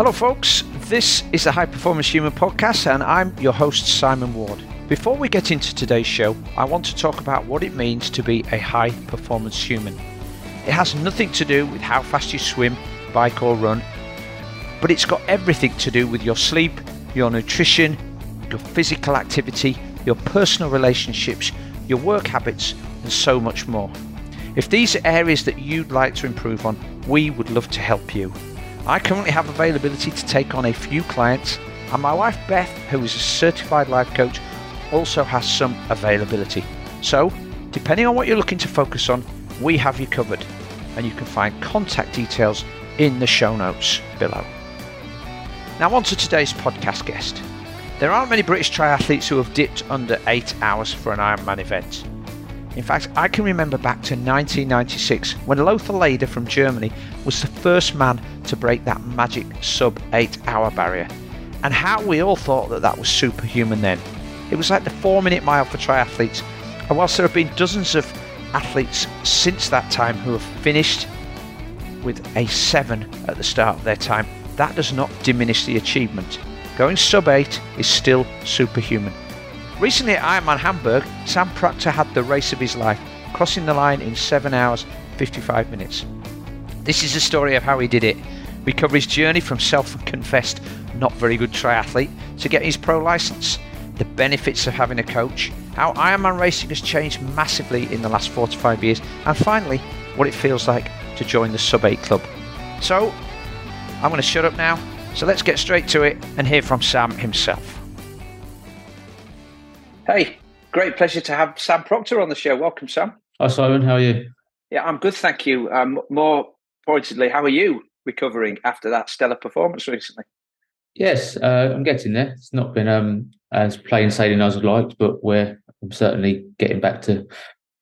Hello, folks. This is the High Performance Human podcast, and I'm your host, Simon Ward. Before we get into today's show, I want to talk about what it means to be a high performance human. It has nothing to do with how fast you swim, bike, or run, but it's got everything to do with your sleep, your nutrition, your physical activity, your personal relationships, your work habits, and so much more. If these are areas that you'd like to improve on, we would love to help you. I currently have availability to take on a few clients, and my wife Beth, who is a certified life coach, also has some availability. So, depending on what you're looking to focus on, we have you covered, and you can find contact details in the show notes below. Now, on to today's podcast guest. There aren't many British triathletes who have dipped under eight hours for an Ironman event. In fact, I can remember back to 1996 when Lothar Leder from Germany was the first man to break that magic sub 8 hour barrier. And how we all thought that that was superhuman then. It was like the 4 minute mile for triathletes. And whilst there have been dozens of athletes since that time who have finished with a 7 at the start of their time, that does not diminish the achievement. Going sub 8 is still superhuman. Recently at Ironman Hamburg, Sam Proctor had the race of his life, crossing the line in 7 hours 55 minutes. This is the story of how he did it. We cover his journey from self confessed not very good triathlete to get his pro license, the benefits of having a coach, how Ironman racing has changed massively in the last four to five years, and finally, what it feels like to join the Sub 8 Club. So, I'm going to shut up now, so let's get straight to it and hear from Sam himself. Hey, great pleasure to have Sam Proctor on the show. Welcome, Sam. Hi, Simon. How are you? Yeah, I'm good, thank you. Um, more pointedly, how are you recovering after that stellar performance recently? Yes, uh, I'm getting there. It's not been um, as plain sailing as I'd liked, but we're I'm certainly getting back to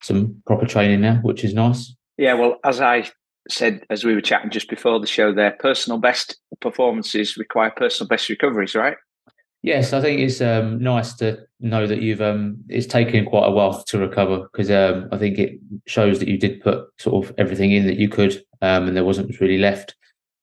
some proper training now, which is nice. Yeah, well, as I said as we were chatting just before the show, there personal best performances require personal best recoveries, right? Yes, I think it's um, nice to know that you've um, it's taken quite a while to recover because um, I think it shows that you did put sort of everything in that you could, um, and there wasn't really left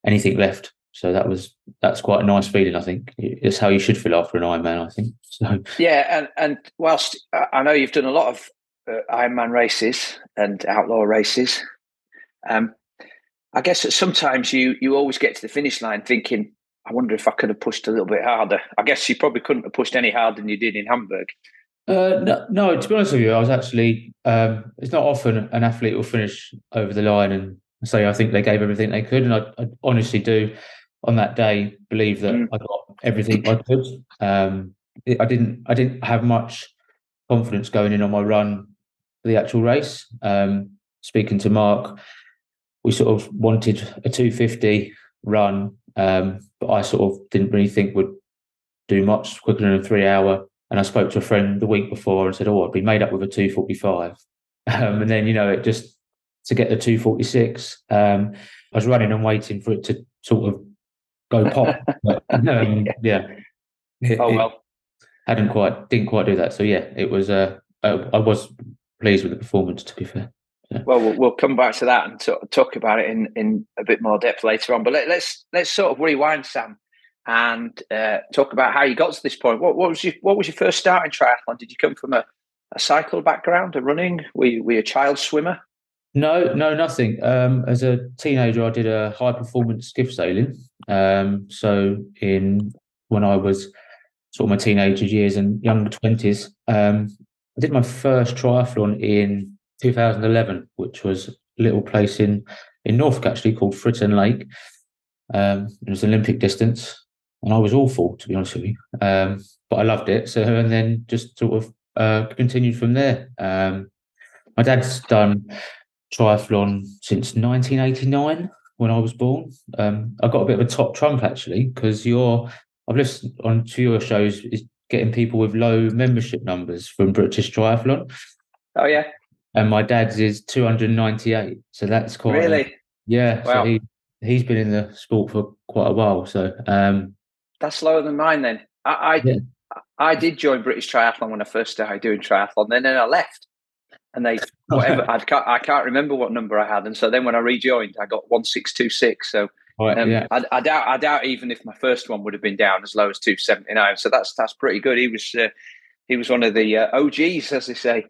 anything left. So that was that's quite a nice feeling. I think it's how you should feel after an Ironman. I think so. Yeah, and and whilst I know you've done a lot of uh, Ironman races and outlaw races, um, I guess that sometimes you you always get to the finish line thinking I wonder if I could have pushed a little bit harder. I guess you probably couldn't have pushed any harder than you did in Hamburg. Uh, no, no, to be honest with you, I was actually. Um, it's not often an athlete will finish over the line and say, "I think they gave everything they could," and I, I honestly do. On that day, believe that mm. I got everything I could. Um, I didn't. I didn't have much confidence going in on my run for the actual race. Um, speaking to Mark, we sort of wanted a 250 run um, but I sort of didn't really think would do much quicker than a three hour. And I spoke to a friend the week before and said, "Oh, I'd be made up with a 245." Um, and then you know, it just to get the 246, um, I was running and waiting for it to sort of go pop. but, um, yeah. It, oh well. hadn't quite didn't quite do that. So yeah, it was. Uh, I, I was pleased with the performance. To be fair. Well, well, we'll come back to that and talk, talk about it in, in a bit more depth later on. But let, us let's, let's sort of rewind, Sam, and uh, talk about how you got to this point. What, what was your what was your first start in triathlon? Did you come from a, a cycle background, a running? Were you, were you a child swimmer? No, no, nothing. Um, as a teenager, I did a high performance skiff sailing. Um, so in when I was sort of my teenager years and younger twenties, um, I did my first triathlon in 2011, which was a little place in in Norfolk actually called Fritton Lake. Um, it was Olympic distance, and I was awful to be honest with you, um, but I loved it. So and then just sort of uh, continued from there. Um, my dad's done triathlon since 1989 when I was born. Um, I got a bit of a top trump actually because you're I've listened on to your shows is getting people with low membership numbers from British Triathlon. Oh yeah, and my dad's is 298. So that's quite really, a, yeah. Wow. So he he's been in the sport for quite a while. So um, that's lower than mine. Then I I, yeah. I did join British Triathlon when I first started doing triathlon. Then then I left, and they whatever I can't I can't remember what number I had. And so then when I rejoined, I got one six two six. So Right, Um, yeah. I, I doubt. I doubt even if my first one would have been down as low as two seventy nine. So that's that's pretty good. He was uh, he was one of the uh, OGs, as they say.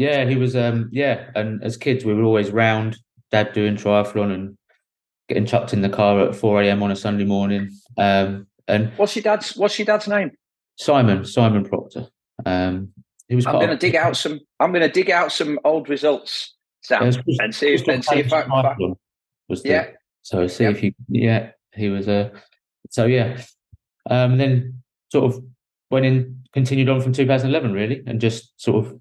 Yeah, he was. Um, yeah, and as kids, we were always round. Dad doing triathlon and getting chucked in the car at four a.m. on a Sunday morning. Um, and What's your dad's What's your dad's name? Simon, Simon Proctor. Um, he was. I'm going to dig out some. I'm going to dig out some old results, Sam, Yeah, Chris- and see if and see if I, triathlon was the, yeah. So see Yep. if you, yeah, he was a. so yeah, um, then sort of went in, continued on from 2011 really, and just sort of,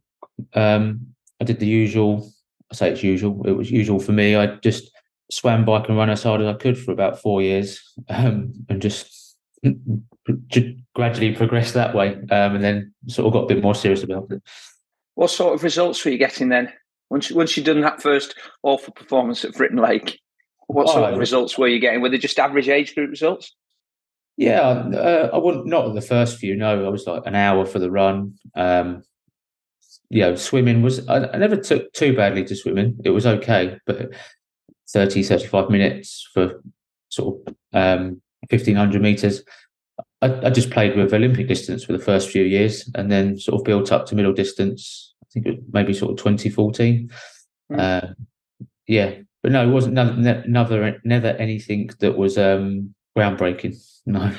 um, I did the usual. I say it's usual. It was usual for me. I just swam, bike, and run as hard as I could for about four years, um, and just ju- gradually progressed that way, um, and then sort of got a bit more serious about it. What sort of results were you getting then? Once once you'd done that first awful performance at Fritton Lake, what sort Oh, of results were you getting? Were they just average age group results? Yeah, uh, I wouldn't not the first few. No, I was like an hour for the run. Um, you know, swimming was I, I never took too badly to swimming. It was okay, but 30, 35 minutes for sort of um, fifteen hundred meters. I, I just played with Olympic distance for the first few years, and then sort of built up to middle distance. I think it was maybe sort of 2014. Mm. Uh, yeah, but no, it wasn't never, never, never anything that was um, groundbreaking. No.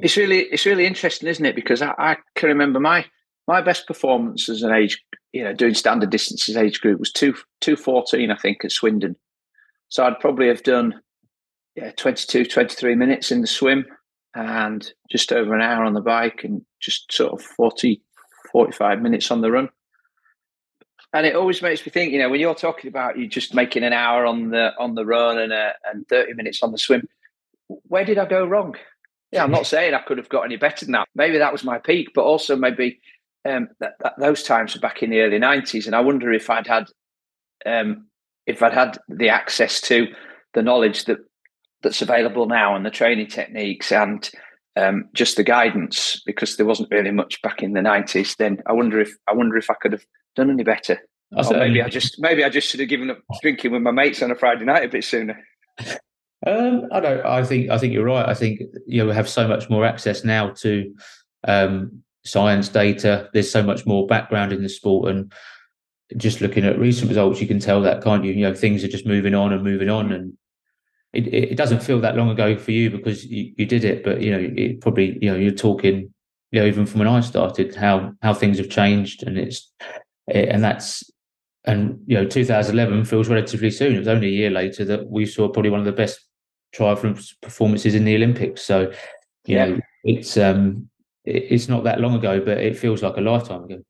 It's really it's really interesting, isn't it? Because I, I can remember my my best performance as an age, you know, doing standard distances age group was two two fourteen, I think, at Swindon. So I'd probably have done yeah 22, 23 minutes in the swim and just over an hour on the bike and just sort of 40, 45 minutes on the run. And it always makes me think, you know, when you're talking about you just making an hour on the on the run and uh, and 30 minutes on the swim, where did I go wrong? Yeah, I'm not saying I could have got any better than that. Maybe that was my peak, but also maybe um, that, that those times were back in the early '90s, and I wonder if I'd had um, if I'd had the access to the knowledge that that's available now and the training techniques and um, just the guidance, because there wasn't really much back in the '90s. Then I wonder if I wonder if I could have done any better. I Or maybe I just maybe I just should have given up drinking with my mates on a Friday night a bit sooner. Um, I don't. I think. I think you're right. I think you know we have so much more access now to um, science data. There's so much more background in the sport, and just looking at recent results, you can tell that, can't you? You know, things are just moving on and moving on, and it, it, doesn't feel that long ago for you because you, you did it. But you know, it probably you know you're talking. You know, even from when I started, how how things have changed, and it's and that's and you know 2011 feels relatively soon. It was only a year later that we saw probably one of the best triathlon performances in the Olympics. So, you Yeah. know, it's um, it's not that long ago, but it feels like a lifetime ago.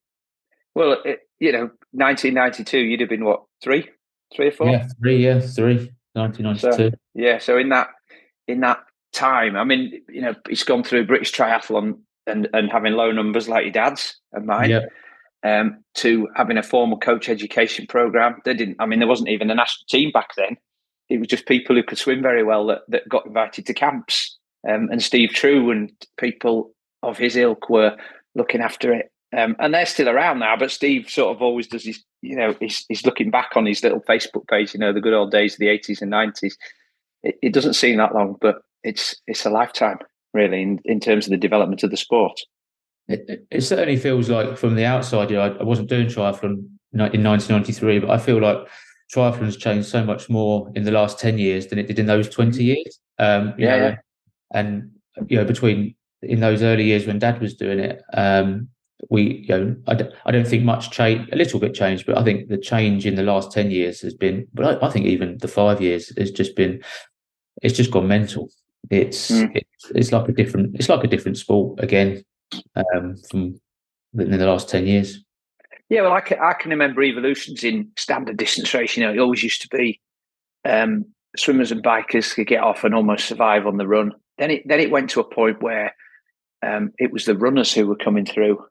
Well, it, you know, 1992, you'd have been what three, three or four? Yeah, three, yeah, three, 1992. Yeah, so in that in that time, I mean, you know, he's gone through British triathlon and and having low numbers like your dad's and mine. yeah, Um, to having a formal coach education program. They didn't. I mean, there wasn't even a national team back then. It was just people who could swim very well that, that got invited to camps. Um, and Steve Trew and people of his ilk were looking after it. Um, and they're still around now, but Steve sort of always does his, you know, he's, he's looking back on his little Facebook page, you know, the good old days of the 80s and 90s. It, it doesn't seem that long, but it's it's a lifetime, really, in, in terms of the development of the sport. it, it- certainly feels like from the outside. You know, I, I wasn't doing triathlon in 1993, but I feel like triathlon has changed so much more in the last 10 years than it did in those 20 years. Um, Yeah, know, yeah. and you know, between in those early years when Dad was doing it, um, we, you know, I, d- I don't think much change, a little bit changed, but I think the change in the last 10 years has been, but I, I think even the five years has just been, it's just gone mental. It's, Mm. it's, it's like a different, it's like a different sport again, um, from in the last 10 years. Yeah, well, I can, I can remember evolutions in standard distance race. You know, it always used to be um, swimmers and bikers could get off and almost survive on the run. Then it then it went to a point where um, it was the runners who were coming through.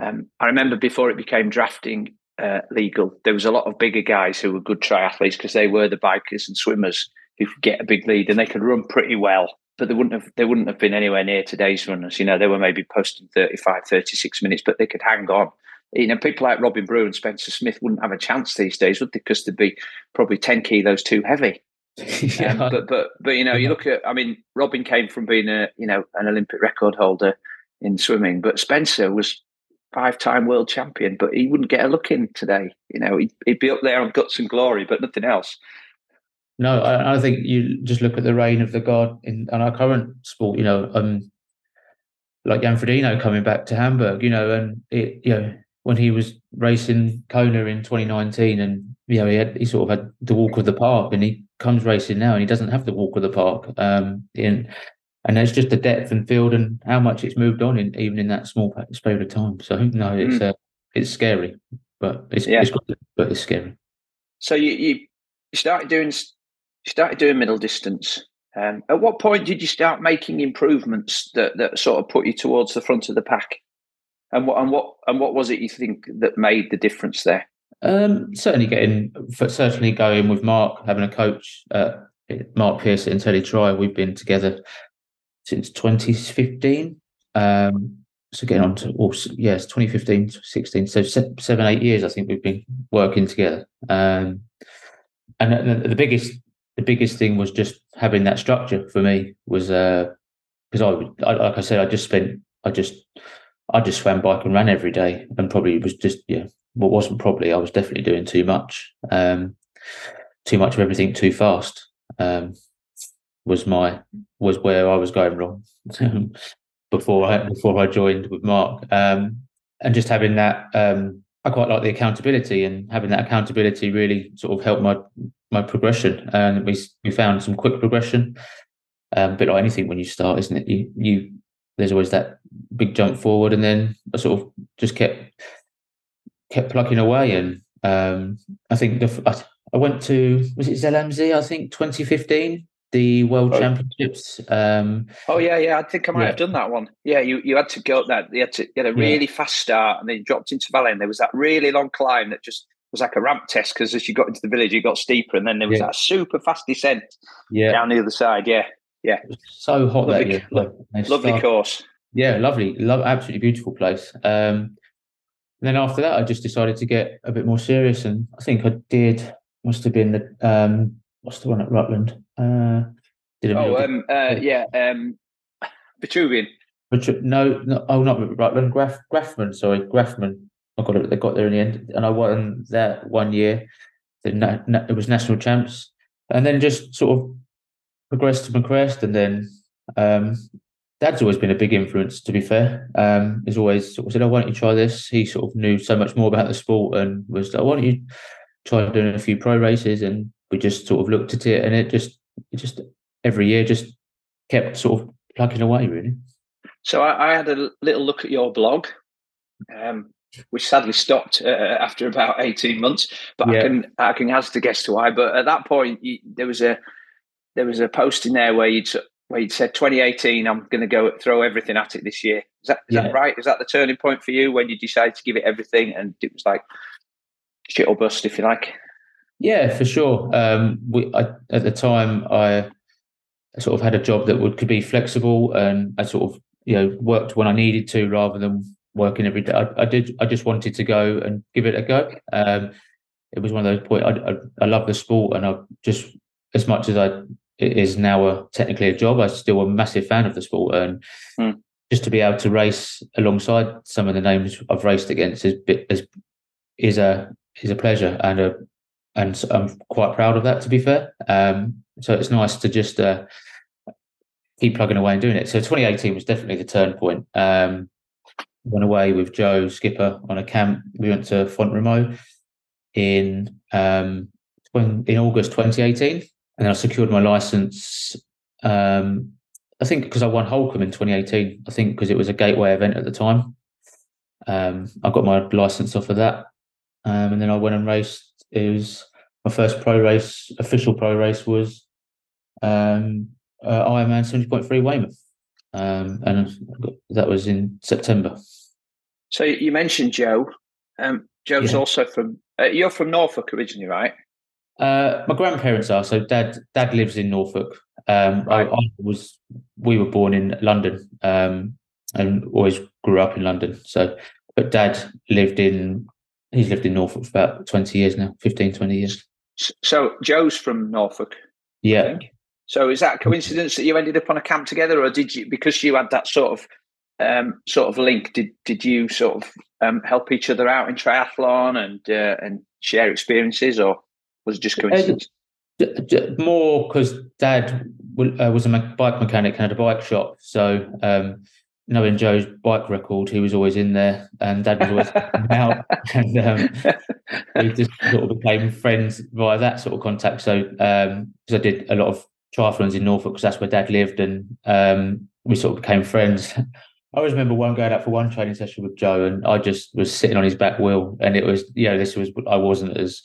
Um, I remember before it became drafting uh, legal, there was a lot of bigger guys who were good triathletes because they were the bikers and swimmers who could get a big lead and they could run pretty well. But they wouldn't have they wouldn't have been anywhere near today's runners. You know, they were maybe posting 35, 36 minutes, but they could hang on you know, people like Robin Brew and Spencer Smith wouldn't have a chance these days, would they? Because they'd be probably 10 kilos too heavy. yeah. Um, but but but you know, you look at. I mean, Robin came from being a you know an Olympic record holder in swimming, but Spencer was five-time world champion, but he wouldn't get a look in today. You know, he'd, he'd be up there on guts and glory, but nothing else. No, I, I, think you just look at the reign of the god in on our current sport. You know, um, like Jan Frodeno coming back to Hamburg. You know, and it, you know when he was racing Kona in 2019, and you know he had he sort of had the walk of the park, and he comes racing now, and he doesn't have the walk of the park. Um, in and there's just the depth and field and how much it's moved on in even in that small period of time. So no, it's mm. uh, it's scary, but it's, yeah. it's but it's scary. So you you started doing you started doing middle distance. Um, at what point did you start making improvements that that sort of put you towards the front of the pack? And what and what and what was it you think that made the difference there? Um, certainly getting certainly going with Mark, having a coach, uh, Mark Pierce and Teddy Try. We've been together since 2015. Um, so getting on to, oh, yes, 2015, 16. So seven, eight years, I think we've been working together. Um, and the biggest, the biggest thing was just having that structure for me was, uh, because I, I, like I said, I just spent, I just, I just swam bike and ran every day and probably was just, yeah, what wasn't probably, I was definitely doing too much, um, too much of everything too fast. Um, was my was where I was going wrong before I before I joined with Mark. Um, and just having that, um, I quite like the accountability, and having that accountability really sort of helped my my progression. And we we found some quick progression. Um, a bit like anything when you start, isn't it? You you there's always that big jump forward, and then I sort of just kept kept plugging away. And um, I think the I, I went to was it Zell am See? I think 2015 the World oh. Championships. Um, oh yeah, yeah. I think I might yeah. have done that one. Yeah, you, you had to go that. You had to get a really yeah. fast start, and then you dropped into valley, and there was that really long climb that just was like a ramp test because as you got into the village, you got steeper, and then there was yeah. that super fast descent yeah. down the other side. Yeah, yeah. So hot lovely, that year. Lo- lovely course. Yeah, lovely, love, absolutely beautiful place. Um, and then after that, I just decided to get a bit more serious, and I think I did. Must have been the um, what's the one at Rutland? Uh, did oh, um, uh, yeah, um, Vitruvian. no, no, oh, not Rutland. Graf, Grafman, sorry, Grafman. I got it. They got there in the end, and I won that one year. It was national champs, and then just sort of progressed to progressed, and then um, Dad's always been a big influence. To be fair, um, he's always sort of said, "I oh, want you try this." He sort of knew so much more about the sport, and was, "I want you try doing a few pro races," and we just sort of looked at it and it just it just every year just kept sort of plugging away really so i, I had a little look at your blog um, which sadly stopped uh, after about 18 months but yeah. i can i can hazard to guess to why but at that point you, there was a there was a post in there where you'd where you'd said 2018 i'm going to go throw everything at it this year is that is yeah. that right is that the turning point for you when you decided to give it everything and it was like shit or bust if you like yeah, for sure. Um, we I, at the time I sort of had a job that would could be flexible, and I sort of you know worked when I needed to rather than working every day. I, I did. I just wanted to go and give it a go. Um, it was one of those points. I, I, I love the sport, and I just as much as I it is now a technically a job, I'm still a massive fan of the sport, and mm. just to be able to race alongside some of the names I've raced against is is is a is a pleasure and a and I'm quite proud of that. To be fair, um, so it's nice to just uh, keep plugging away and doing it. So 2018 was definitely the turn point. Um, went away with Joe Skipper on a camp. We went to Font in um, in August 2018, and then I secured my license. Um, I think because I won Holkham in 2018. I think because it was a gateway event at the time. Um, I got my license off of that, um, and then I went and raced it was my first pro race, official pro race was um, uh, Ironman 70.3 Weymouth. Um, and that was in September. So you mentioned Joe. Um, Joe's yeah. also from, uh, you're from Norfolk originally, right? Uh, my grandparents are. So dad, dad lives in Norfolk. Um, right. I, I, was, we were born in London, um, and always grew up in London. So, but dad lived in He's lived in Norfolk for about 20 years now, 15, 20 years. So Joe's from Norfolk. Yeah. So is that a coincidence that you ended up on a camp together, or did you because you had that sort of um, sort of link? Did did you sort of um, help each other out in triathlon and uh, and share experiences, or was it just uh, coincidence? More because Dad uh, was a bike mechanic and had a bike shop, so um, knowing Joe's bike record, he was always in there, and Dad was always out, and um, we just sort of became friends via that sort of contact. So, because um, I did a lot of triathlons in Norfolk, because that's where Dad lived, and um, we sort of became friends. I always remember one going out for one training session with Joe, and I just was sitting on his back wheel, and it was, you know, this was I wasn't as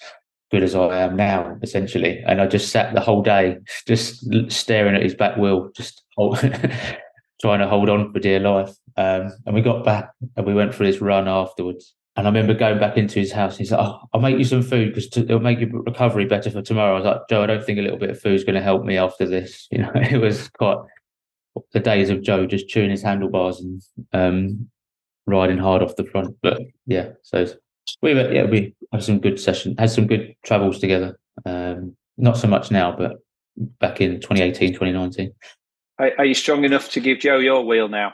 good as I am now, essentially, and I just sat the whole day just staring at his back wheel, just trying to hold on for dear life. Um, and we got back and we went for this run afterwards. And I remember going back into his house. He's like, "Oh, I'll make you some food because it'll make your recovery better for tomorrow." I was like, "Joe, I don't think a little bit of food is going to help me after this." You know, it was quite the days of Joe just chewing his handlebars and um, riding hard off the front. But yeah, so we were, yeah we had some good session, had some good travels together. Um, not so much now, but back in 2018, 2019. Are, are, you strong enough to give Joe your wheel now?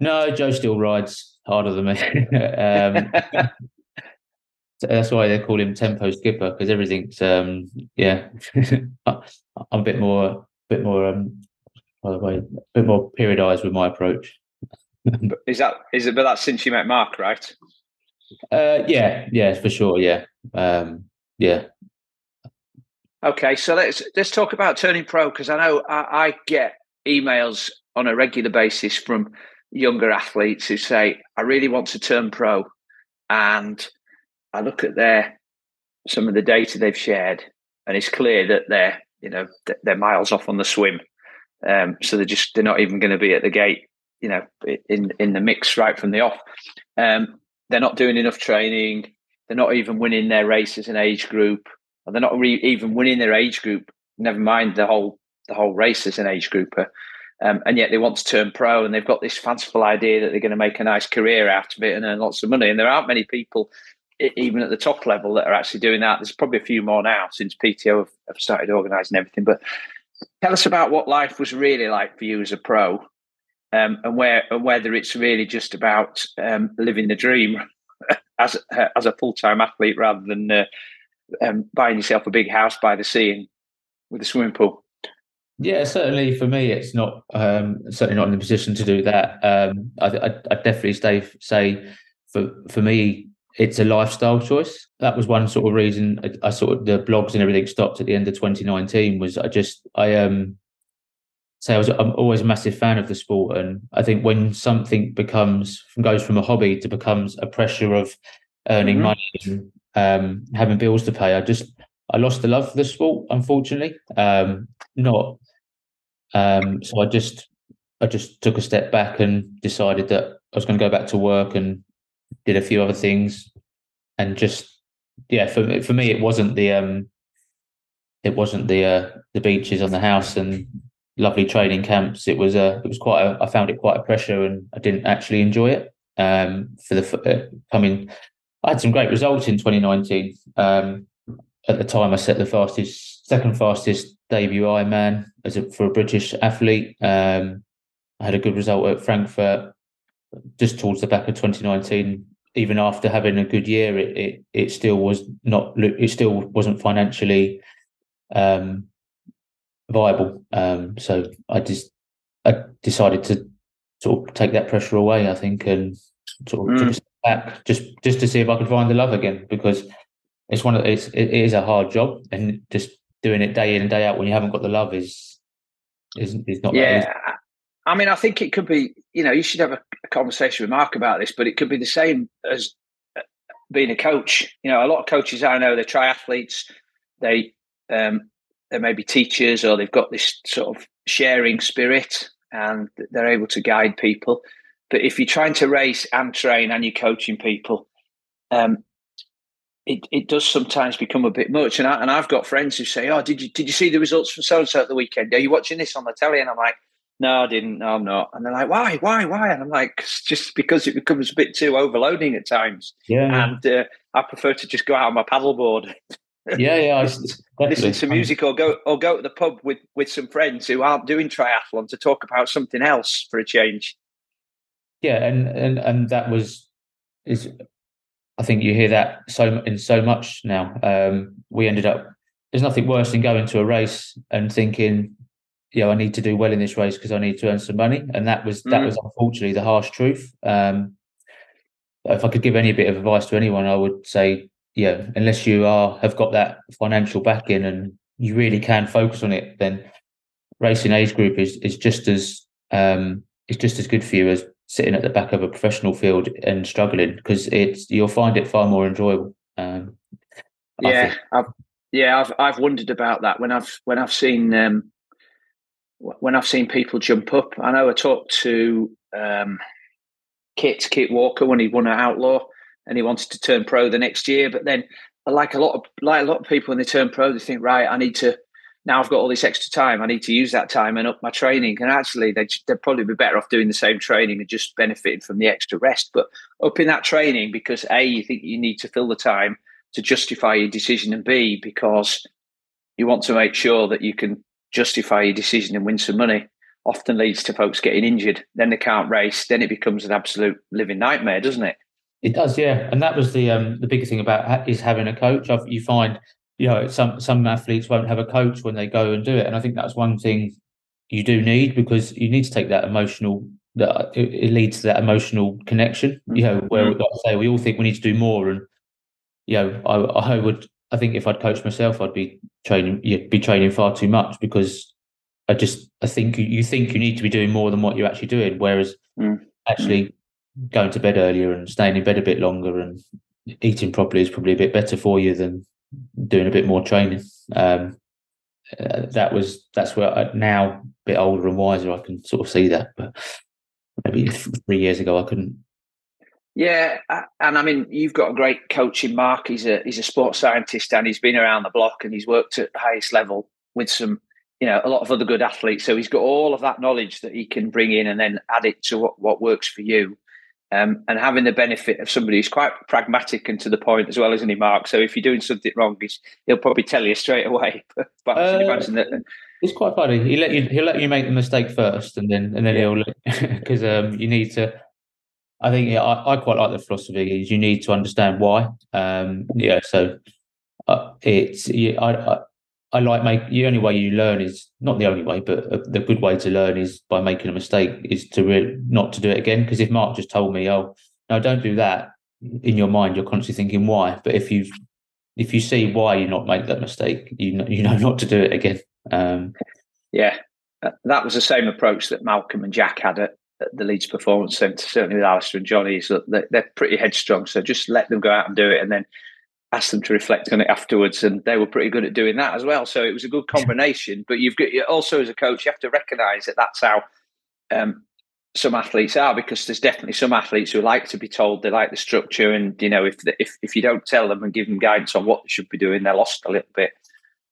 No, Joe still rides harder than me. um, that's why they call him Tempo Skipper because everything's um, yeah. I'm a bit more, a bit more, um, by the way, a bit more periodized with my approach. is that is it? But that's since you met Mark, right? Uh, yeah, yeah, for sure. Yeah, um, yeah. Okay, so let's let's talk about turning pro because I know I, I, get emails on a regular basis from younger athletes who say, "I really want to turn pro," and I look at their some of the data they've shared, and it's clear that they're you know they're miles off on the swim, um, so they're just they're not even going to be at the gate, you know, in in the mix right from the off. Um, they're not doing enough training. They're not even winning their races in age group and they're not re- even winning their age group. Never mind the whole the whole race as an age grouper. Um, and yet they want to turn pro, and they've got this fanciful idea that they're going to make a nice career out of it and earn lots of money. And there aren't many people, even at the top level, that are actually doing that. There's probably a few more now since PTO have, have started organising everything. But tell us about what life was really like for you as a pro, um, and where and whether it's really just about um, living the dream as as a full time athlete rather than uh, um, buying yourself a big house by the sea and with a swimming pool? Yeah, certainly for me, it's not um, certainly not in the position to do that. Um, I, I, I definitely stay, say for for me, it's a lifestyle choice. That was one sort of reason I, I, sort of the blogs and everything stopped at the end of 2019. Was I just I um say I was I'm always a massive fan of the sport, and I think when something becomes goes from a hobby to becomes a pressure of earning mm-hmm. money and um, having bills to pay. I just I lost the love for the sport, unfortunately. Um, not um, so I just I just took a step back and decided that I was going to go back to work and did a few other things and just yeah for for me it wasn't the um it wasn't the uh, the beaches on the house and lovely training camps it was a it was quite a, I found it quite a pressure and I didn't actually enjoy it um for the uh, coming I had some great results in 2019. Um, at the time, I set the fastest, second fastest debut Ironman as a, for a British athlete. Um, I had a good result at Frankfurt. Just towards the back of 2019, even after having a good year, it it, it still was not. It still wasn't financially um, viable. Um, so I just I decided to sort of take that pressure away. I think and sort of mm back just just to see if I could find the love again because it's one of it's it is a hard job and just doing it day in and day out when you haven't got the love is is is not yeah. I mean, I think it could be. You know, you should have a, a conversation with Mark about this, but it could be the same as uh, being a coach. You know, a lot of coaches I know they're triathletes. They um, they may be teachers or they've got this sort of sharing spirit and they're able to guide people. But if you're trying to race and train and you're coaching people, um, it, it does sometimes become a bit much. And I and I've got friends who say, "Oh, did you did you see the results from so and so at the weekend? Are you watching this on the telly?" And I'm like, "No, I didn't. No, I'm not." And they're like, "Why? Why? Why?" And I'm like, "Just because it becomes a bit too overloading at times." Yeah. And uh, I prefer to just go out on my paddleboard Yeah, yeah. listen to music or go or go to the pub with with some friends who aren't doing triathlon to talk about something else for a change. Yeah, and and and that was is I think you hear that so in so much now. Um, we ended up there's nothing worse than going to a race and thinking, you know, I need to do well in this race because I need to earn some money, and that was mm. that was unfortunately the harsh truth. Um, if I could give any bit of advice to anyone, I would say, yeah, unless you are have got that financial backing and you really can focus on it, then racing age group is is just as um, it's just as good for you as sitting at the back of a professional field and struggling because it's you'll find it far more enjoyable. Um, yeah, I've, yeah, I've I've wondered about that when I've when I've seen um, when I've seen people jump up. I know I talked to um, Kit Kit Walker when he won an Outlaw and he wanted to turn pro the next year, but then like a lot of like a lot of people when they turn pro, they think right, I need to now I've got all this extra time. I need to use that time and up my training. And actually, they'd, they'd probably be better off doing the same training and just benefiting from the extra rest. But up in that training, because A, you think you need to fill the time to justify your decision, and B, because you want to make sure that you can justify your decision and win some money, often leads to folks getting injured. Then they can't race. Then it becomes an absolute living nightmare, doesn't it? It does, yeah. And that was the um, the biggest thing about is having a coach. I've, you find you know, some some athletes won't have a coach when they go and do it, and I think that's one thing you do need because you need to take that emotional that it, leads to that emotional connection. You know, where mm-hmm. like I say we all think we need to do more, and you know, I, I would I think if I'd coach myself, I'd be training you'd be training far too much because I just I think you think you need to be doing more than what you're actually doing, whereas mm. actually going to bed earlier and staying in bed a bit longer and eating properly is probably a bit better for you than doing a bit more training. Um, uh, that was that's where I, now a bit older and wiser I can sort of see that, but maybe three years ago I couldn't. Yeah, and I mean you've got a great coach in Mark. He's a he's a sports scientist and he's been around the block and he's worked at the highest level with some you know a lot of other good athletes. So he's got all of that knowledge that he can bring in and then add it to what, what works for you um, and having the benefit of somebody who's quite pragmatic and to the point as well, isn't he, Mark? So if you're doing something wrong, he'll probably tell you straight away. but uh, imagine that. It's quite funny. He let you he'll let you make the mistake first, and then and then he'll because um, you need to. I think yeah, I, I quite like the philosophy is you need to understand why. Um, yeah, so uh, it's yeah, I, I I like make the only way you learn is not the only way, but uh, the good way to learn is by making a mistake is to really not to do it again. Because if Mark just told me, "Oh, no, don't do that," in your mind you're constantly thinking why. But if you if you see why you not make that mistake, you know, you know not to do it again. Um, yeah, that was the same approach that Malcolm and Jack had at, at the Leeds Performance Centre. Certainly with Alistair and Jonny, so they're pretty headstrong. So just let them go out and do it, and then asked them to reflect on it afterwards, and they were pretty good at doing that as well. So it was a good combination. But you've got also as a coach, you have to recognise that that's how um, some athletes are, because there's definitely some athletes who like to be told they like the structure, and you know if the, if if you don't tell them and give them guidance on what they should be doing, they're lost a little bit.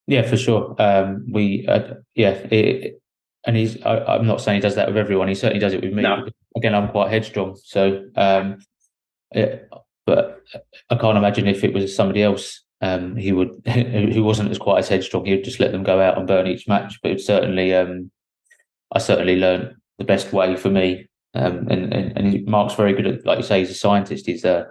Yeah, for sure. Um, we uh, yeah. It, and he's I, am not saying he does that with everyone he certainly does it with me no. again i'm quite headstrong so um, it, but I can't imagine if it was somebody else, um, he would who wasn't as quite as headstrong. He would just let them go out and burn each match. But it certainly, um, I certainly learned the best way for me. Um, and, and and Mark's very good at, like you say, he's a scientist. He's uh,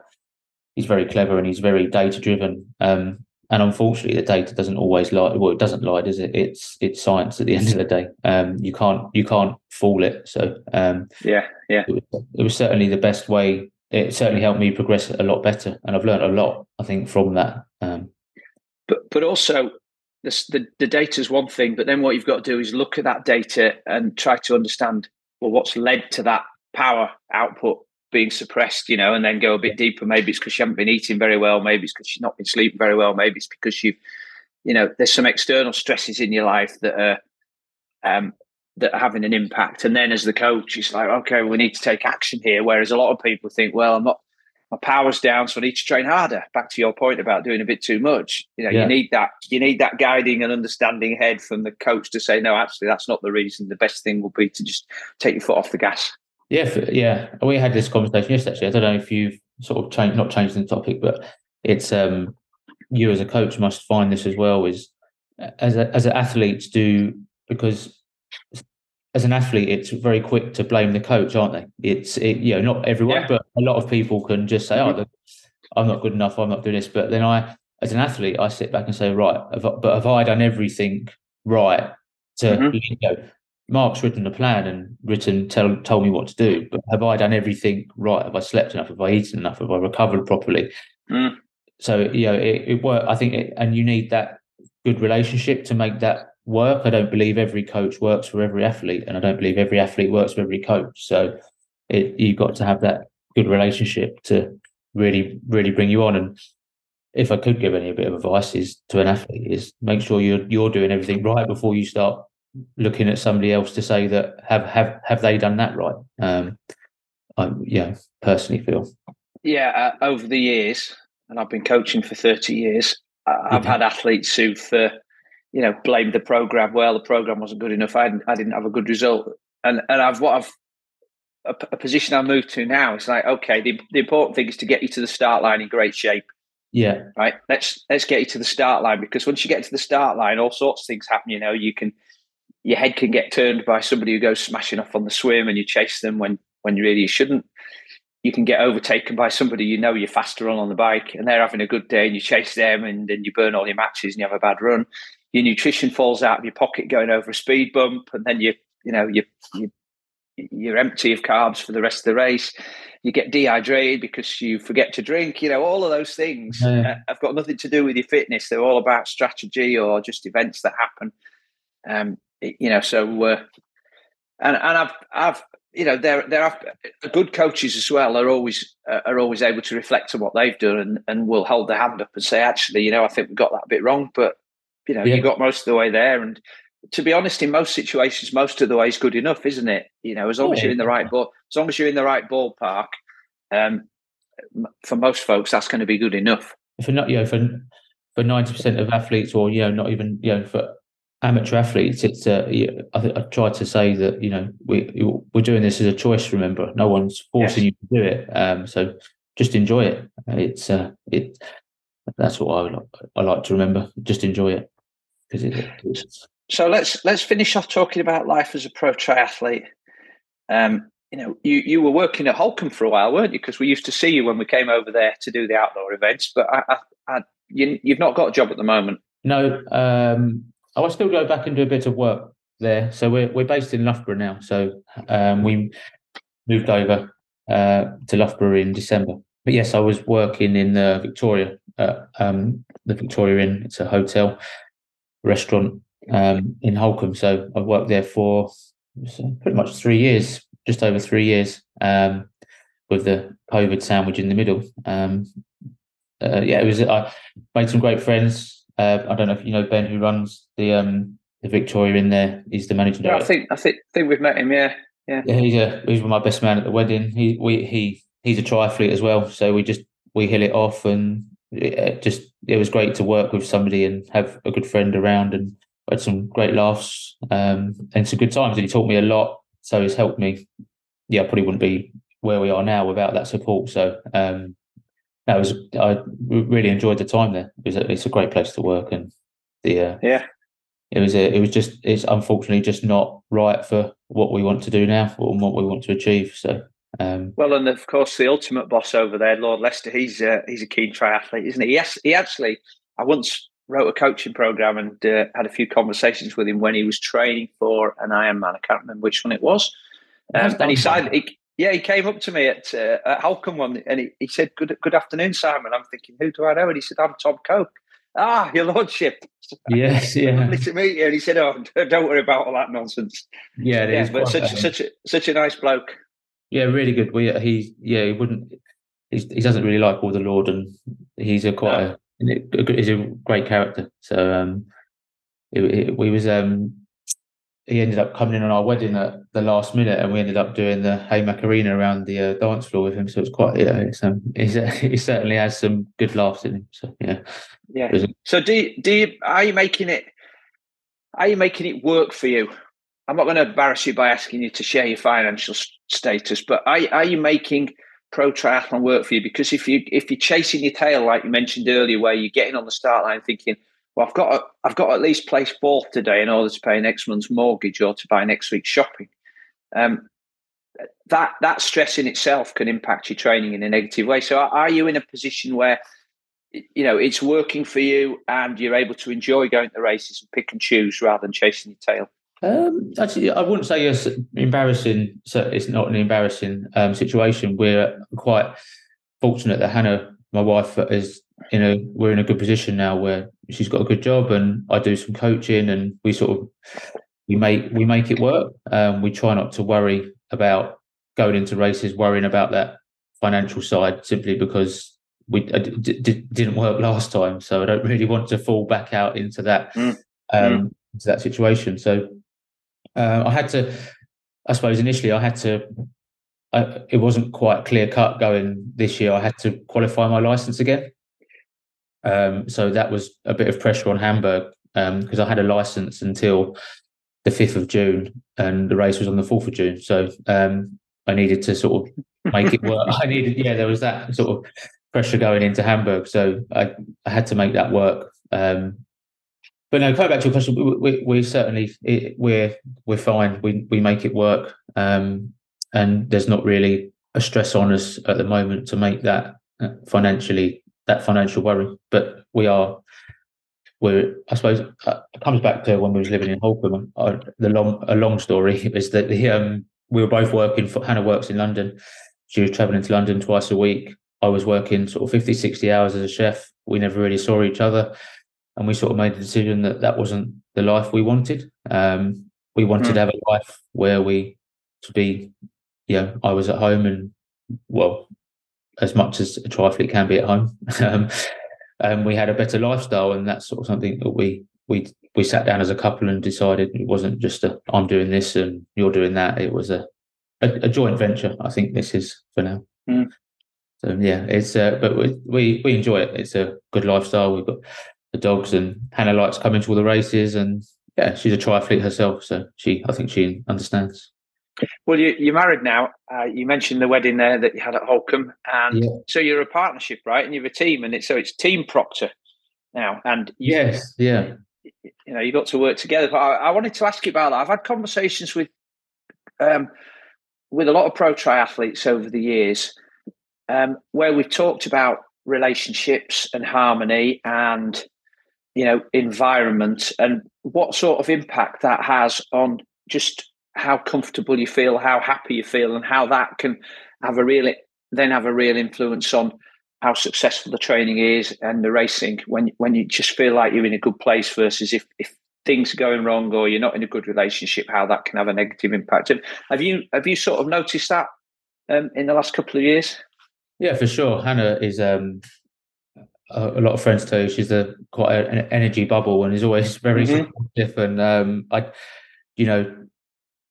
he's very clever and he's very data driven. Um, and unfortunately, the data doesn't always lie. Well, it doesn't lie, does it? It's it's science at the end of the day. Um, you can't you can't fool it. So um, yeah, yeah, it was, it was certainly the best way it certainly helped me progress a lot better, and I've learned a lot. I think from that. Um, but but also this, the the data is one thing, but then what you've got to do is look at that data and try to understand well what's led to that power output being suppressed, you know, and then go a bit deeper. Maybe it's because you haven't been eating very well. Maybe it's because you've not been sleeping very well. Maybe it's because you've, you know, there's some external stresses in your life that are um, that are having an impact. And then as the coach, it's like, okay, we need to take action here. Whereas a lot of people think, well, I'm not, my power's down, so I need to train harder. Back to your point about doing a bit too much. You know, yeah. you need that, you need that guiding and understanding head from the coach to say, no, actually, that's not the reason. The best thing will be to just take your foot off the gas. Yeah, yeah. We had this conversation yesterday. Actually, I don't know if you've sort of changed, not changed the topic, but it's um, you as a coach must find this as well is as a, as an athletes do because as an athlete, it's very quick to blame the coach, aren't they? It's it, you know not everyone, yeah. but a lot of people can just say, mm-hmm. "Oh, I'm not good enough. I'm not doing this." But then I, as an athlete, I sit back and say, "Right, have, but have I done everything right to mm-hmm. you know?" Mark's written a plan and written tell told me what to do, but have I done everything right? Have I slept enough? Have I eaten enough? Have I recovered properly? Mm. So you know, it, it work. I think, it, and you need that good relationship to make that work. I don't believe every coach works for every athlete, and I don't believe every athlete works for every coach. So it, you've got to have that good relationship to really, really bring you on. And if I could give any bit of advice is to an athlete is make sure you're you're doing everything right before you start looking at somebody else to say that have have have they done that right. Um, I yeah personally feel. Yeah, uh, over the years, and I've been coaching for thirty years. I've mm-hmm. had athletes who've uh, you know, blamed the program. Well, the program wasn't good enough. I didn't, I didn't have a good result. And and I've what I've a, a position I moved to now. It's like okay, the, the important thing is to get you to the start line in great shape. Yeah. Right. Let's let's get you to the start line because once you get to the start line, all sorts of things happen. You know, you can your head can get turned by somebody who goes smashing off on the swim, and you chase them when when you really shouldn't. You can get overtaken by somebody you know you're faster on on the bike, and they're having a good day, and you chase them, and then you burn all your matches, and you have a bad run your nutrition falls out of your pocket going over a speed bump, and then you you know you, you you're empty of carbs for the rest of the race. You get dehydrated because you forget to drink. You know, all of those things yeah. uh, have got nothing to do with your fitness. They're all about strategy or just events that happen. Um, you know, so uh, and and I've I've you know there there are good coaches as well are always uh, are always able to reflect on what they've done and and will hold their hand up and say actually you know I think we got that a bit wrong, but you know, yeah. you got most of the way there. And to be honest, in most situations, most of the way is good enough, isn't it? You know, as long as you're in the right ball, as long as you're in the right ballpark, um, for most folks, that's going to be good enough. For not, you know, for for ninety percent of athletes, or you know, not even you know, for amateur athletes, it's uh, I, th- I try to say that you know we we're doing this as a choice. Remember, no one's forcing yes. you to do it. Um, so just enjoy it. It's uh, it. That's what I like, I like to remember. Just enjoy it because it, so let's let's finish off talking about life as a pro triathlete. Um, you know, you, you were working at Holkham for a while, weren't you? Because we used to see you when we came over there to do the outdoor events. But I, I, I, you, have not got a job at the moment. No, um, I will still go back and do a bit of work there. So we're we're based in Loughborough now. So um, we moved over uh, to Loughborough in December. But yes, I was working in the Victoria, uh, um, the Victoria Inn. It's a hotel restaurant um, in Holkham. So I've worked there for pretty much three years, just over three years, um, with the COVID sandwich in the middle. Um, uh, yeah, it was. I made some great friends. Uh, I don't know if you know Ben, who runs the um, the Victoria in there. He's the managing director. I think I think think we've met him. Yeah, yeah. yeah he's a he's my best man at the wedding. He we he he's a triathlete as well. So we just we hit it off and it just it was great to work with somebody and have a good friend around and had some great laughs um, and some good times. And he taught me a lot, so he's helped me. Yeah, I probably wouldn't be where we are now without that support. So um, that was I really enjoyed the time there. It was a, it's a great place to work, and the uh, yeah, it was a, it was just it's unfortunately just not right for what we want to do now or what we want to achieve. So um, well, and of course, the ultimate boss over there, Lord Leicester, he's uh, he's a keen triathlete, isn't he? Yes, he actually. I once wrote a coaching program and uh, had a few conversations with him when he was training for an Ironman. I can't remember which one it was. Um, and he said, he, yeah, he came up to me at, uh, at Holkham one and he, he said, "Good good afternoon, Simon." I'm thinking, who do I know? And he said, "I'm Tom Coke." Ah, your lordship. Yes, yeah. Lovely to meet you. And he said, "Oh, don't worry about all that nonsense." Yeah, yeah, but such such a, such a nice bloke. Yeah, really good. We he yeah he wouldn't he doesn't really like all the Lord and he's a quite no. a, he's a great character. So um, it, it, we was um he ended up coming in on our wedding at the last minute, and we ended up doing the Hey Macarena around the uh, dance floor with him. So it's quite yeah, it's um, he's, uh, he certainly has some good laughs in him. So yeah, yeah. So do you, do you, are you making it? Are you making it work for you? I'm not going to embarrass you by asking you to share your financial status, but are, are you making pro triathlon work for you? Because if you if you're chasing your tail, like you mentioned earlier, where you're getting on the start line thinking, well, I've got to, I've got at least place fourth today in order to pay next month's mortgage or to buy next week's shopping. Um, that that stress in itself can impact your training in a negative way. So, are you in a position where you know it's working for you and you're able to enjoy going to races and pick and choose rather than chasing your tail? Um, actually, I wouldn't say it's embarrassing. So it's not an embarrassing um, situation. We're quite fortunate that Hannah, my wife, is in a we're in a good position now where she's got a good job and I do some coaching and we sort of we make we make it work. Um, we try not to worry about going into races, worrying about that financial side simply because we d- d- didn't work last time. So I don't really want to fall back out into that mm. Um, mm. into that situation. So uh, I had to, I suppose, initially I had to. I, it wasn't quite clear cut going this year. I had to qualify my license again. Um, so that was a bit of pressure on Hamburg because um, I had a license until the 5th of June and the race was on the 4th of June. So um, I needed to sort of make it work. I needed, yeah, there was that sort of pressure going into Hamburg. So I, I had to make that work. Um, but no, coming back to your question, we, we, we certainly it, we're we're fine. We we make it work, um, and there's not really a stress on us at the moment to make that uh, financially that financial worry. But we are, we're, I suppose, uh, it comes back to when we was living in Holkham. Uh, the long, a long story is that the um, we were both working. For, Hannah works in London. She was traveling to London twice a week. I was working sort of 50, 60 hours as a chef. We never really saw each other. And we sort of made the decision that that wasn't the life we wanted. Um, we wanted mm. to have a life where we to be, you know, I was at home and well, as much as a triathlete can be at home. um, and we had a better lifestyle, and that's sort of something that we we we sat down as a couple and decided it wasn't just a I'm doing this and you're doing that. It was a a, a joint venture. I think this is for now. Mm. So yeah, it's uh, but we, we we enjoy it. It's a good lifestyle. We've got the dogs, and Hannah likes coming to all the races, and yeah, she's a triathlete herself, so she I think she understands. Well, you, are married now. Uh, you mentioned the wedding there that you had at Holkham, and yeah. so you're a partnership, right? And you're a team, and it's so it's team Proctor now. And you, yes, yeah, you know, you got to work together. But I, I, wanted to ask you about that. I've had conversations with um, with a lot of pro triathletes over the years, um, where we've talked about relationships and harmony, and you know, environment, and what sort of impact that has on just how comfortable you feel, how happy you feel, and how that can have a real then have a real influence on how successful the training is and the racing when when you just feel like you're in a good place versus if if things are going wrong or you're not in a good relationship, how that can have a negative impact. Have you have you sort of noticed that um, in the last couple of years? Yeah, for sure. Hannah is um, a, a, lot of friends you she's a quite a, an energy bubble and is always very mm-hmm. supportive. And um, I, you know,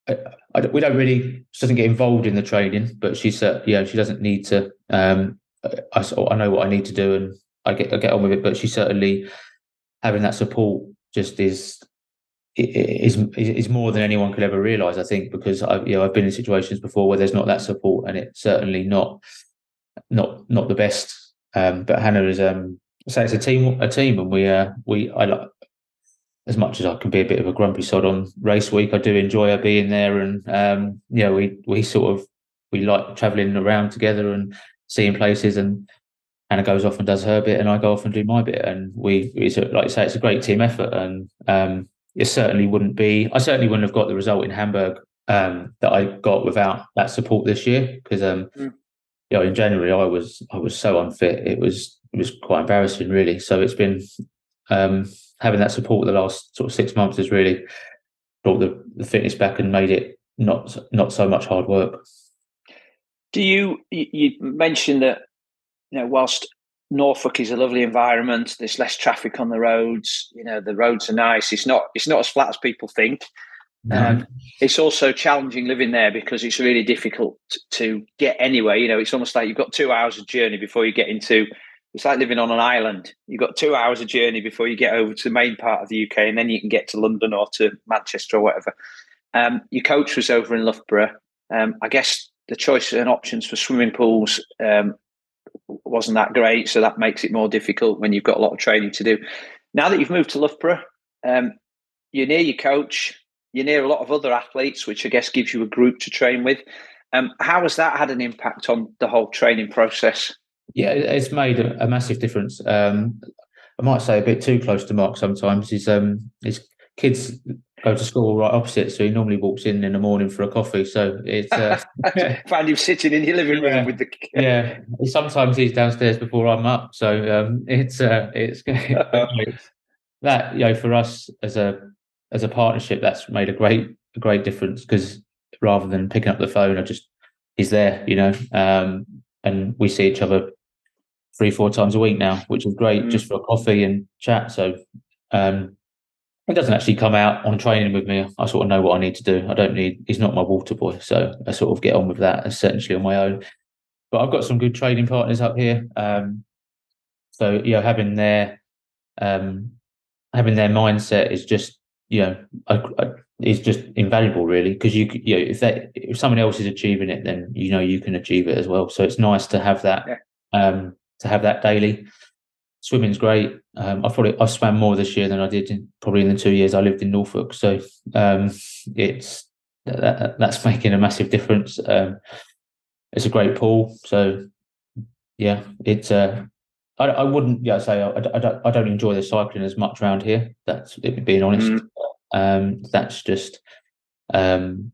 I, I, we don't really she doesn't get involved in the training, but she's uh, yeah she doesn't need to. Um, I I know what I need to do and I get I get on with it, but she certainly having that support just is is is more than anyone could ever realize. I think because I've you know I've been in situations before where there's not that support and it's certainly not not not the best. Um, but Hannah is um so it's a team a team and we uh we I like as much as I can be a bit of a grumpy sod on race week, I do enjoy her being there, and um, yeah, we we sort of we like travelling around together and seeing places, and Hannah goes off and does her bit, and I go off and do my bit, and we it's a, like I say, it's a great team effort, and um, it certainly wouldn't be, I certainly wouldn't have got the result in Hamburg um, that I got without that support this year, because um, mm. You know, in January I was I was so unfit, it was it was quite embarrassing, really. So it's been um, having that support the last sort of six months has really brought the, the fitness back and made it not not so much hard work. Do you you mentioned that you know whilst Norfolk is a lovely environment, there's less traffic on the roads. You know the roads are nice. It's not it's not as flat as people think. Um, it's also challenging living there because it's really difficult to get anywhere. You know, it's almost like you've got two hours of journey before you get into it's like living on an island. You've got two hours of journey before you get over to the main part of the UK, and then you can get to London or to Manchester or whatever. Um, your coach was over in Loughborough. Um, I guess the choice and options for swimming pools um, wasn't that great, so that makes it more difficult when you've got a lot of training to do. Now that you've moved to Loughborough, um, you're near your coach, you're near a lot of other athletes, which I guess gives you a group to train with. Um, how has that had an impact on the whole training process? Yeah, it's made a, a massive difference. Um, I might say a bit too close to Mark sometimes. His um, his kids go to school right opposite, so he normally walks in in the morning for a coffee. So it's uh, find him sitting in your living room yeah, with the yeah. Sometimes he's downstairs before I'm up, so um, it's uh, it's that you know for us as a as a partnership that's made a great a great difference because rather than picking up the phone, I just he's there, you know, um, and we see each other three four times a week now, which is great mm. just for a coffee and chat. So um, it doesn't actually come out on training with me. I sort of know what I need to do. I don't need. He's not my water boy, so I sort of get on with that essentially on my own. But I've got some good training partners up here. Um, so you know, having their um, having their mindset is just you know I, I, is just invaluable really because you you know if that if someone else is achieving it then you know you can achieve it as well. So it's nice to have that yeah. um, to have that daily swimming's great. Um, I've probably I've swam more this year than I did in, probably in the two years I lived in Norfolk. So um, it's that, that's making a massive difference. Um, it's a great pool. So yeah, it's uh, I, I wouldn't yeah say I, I, don't I don't enjoy the cycling as much around here. That's being honest. Mm. Um, that's just um,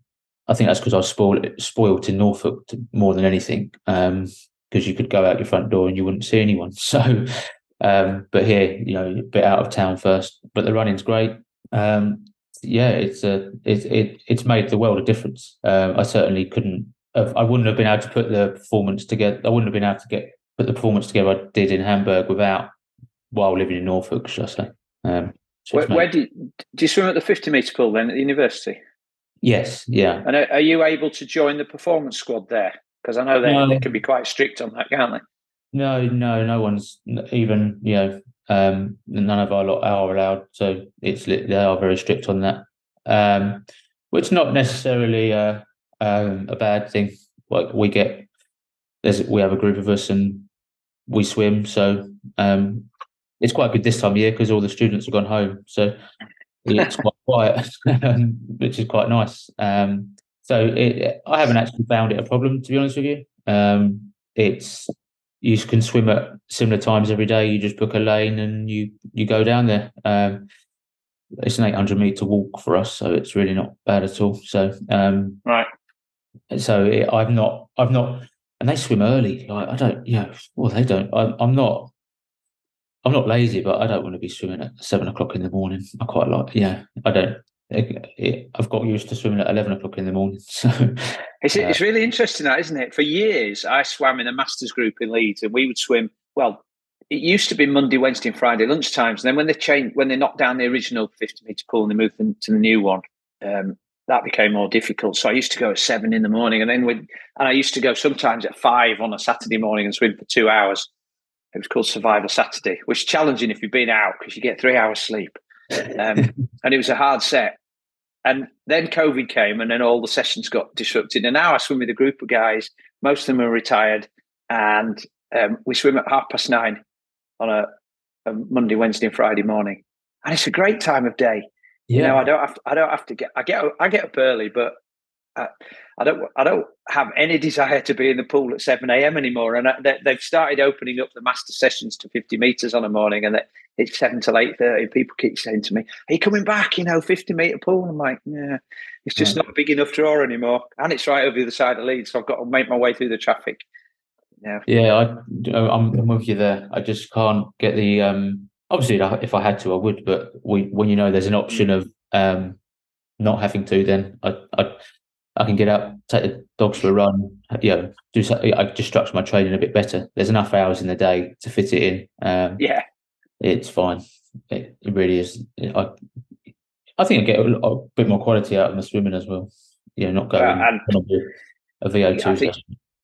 I think that's because I was spoiled spoiled in Norfolk more than anything. Um, because you could go out your front door and you wouldn't see anyone. So um, but here, you know, a bit out of town first. But the running's great. Um, yeah, it's a it, it it's made the world a difference. Um, I certainly couldn't. Have, I wouldn't have been able to put the performance together. I wouldn't have been able to get put the performance together I did in Hamburg without while living in Norfolk, should I say? Um, where, where do, you, do you swim at the fifty meter pool then at the university? Yes, yeah. And are, are you able to join the performance squad there? Because I know they, no. they can be quite strict on that, can't they? No, no, no one's even you know um, none of our lot are allowed. So it's they are very strict on that, um, which not necessarily a, um, a bad thing. Like we get there's we have a group of us and we swim, so um, it's quite good this time of year because all the students have gone home, so it's quite quiet, um, which is quite nice. Um, so it, I haven't actually found it a problem to be honest with you. Um, it's you can swim at similar times every day. You just book a lane and you you go down there. Um, it's an 800 meter walk for us, so it's really not bad at all. So um, right. So it, I've not I've not and they swim early. Like, I don't, you know, well they don't. I, I'm not. I'm not lazy, but I don't want to be swimming at seven o'clock in the morning. I quite like, yeah, I don't. I've got used to swimming at eleven o'clock in the morning. So it's uh, it's really interesting, that isn't it? For years, I swam in a masters group in Leeds, and we would swim. Well, it used to be Monday, Wednesday, and Friday lunchtimes. And then when they changed, when they knocked down the original fifty meter pool and they moved them to the new one, um, that became more difficult. So I used to go at seven in the morning, and then with, and I used to go sometimes at five on a Saturday morning and swim for two hours. It was called Survival Saturday, which is challenging if you've been out because you get three hours sleep. Um, and it was a hard set. And then COVID came, and then all the sessions got disrupted. And now I swim with a group of guys. Most of them are retired, and um, we swim at half past nine on a, a, Monday, Wednesday, and Friday morning. And it's a great time of day. Yeah. You know, I don't have to, I don't have to get I get I get up early, but I, I, don't I don't have any desire to be in the pool at seven a.m. anymore. And I, they, have started opening up the master sessions to fifty meters on a morning, and it's seven till eight thirty. People keep saying to me, "Are you coming back?" You know, fifty meter pool. I'm like, yeah, it's just not a big enough draw anymore, and it's right over the other side of Leeds, so I've got to make my way through the traffic. Yeah, yeah, I, I'm, I'm with you there. I just can't get the. um Obviously, if I had to, I would. But we, when you know there's an option of um not having to, then I, I I can get up, take the dogs for a run, you know, do something. I just structure my training a bit better. There's enough hours in the day to fit it in. Um, yeah, it's fine. It, it really is. I, I think I get a, a, bit more quality out of my swimming as well. You know, not going yeah, a VO2 think,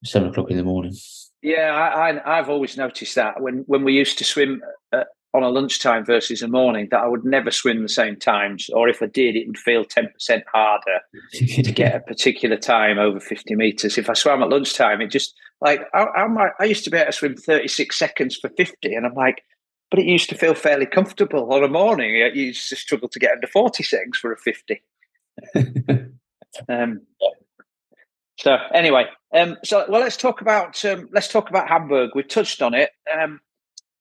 seven o'clock in the morning. Yeah, I, I, have always noticed that when, when we used to swim uh, on a lunchtime versus a morning that I would never swim the same times, or if I did, it would feel ten percent harder to get a particular time over fifty meters. If I swam at lunchtime, it just like I, I, I used to be able to swim thirty six seconds for fifty, and I'm like, but it used to feel fairly comfortable on a morning. You used to struggle to get under forty seconds for a fifty. um, so anyway, um, so well, let's talk about um, let's talk about Hamburg. We touched on it. Um,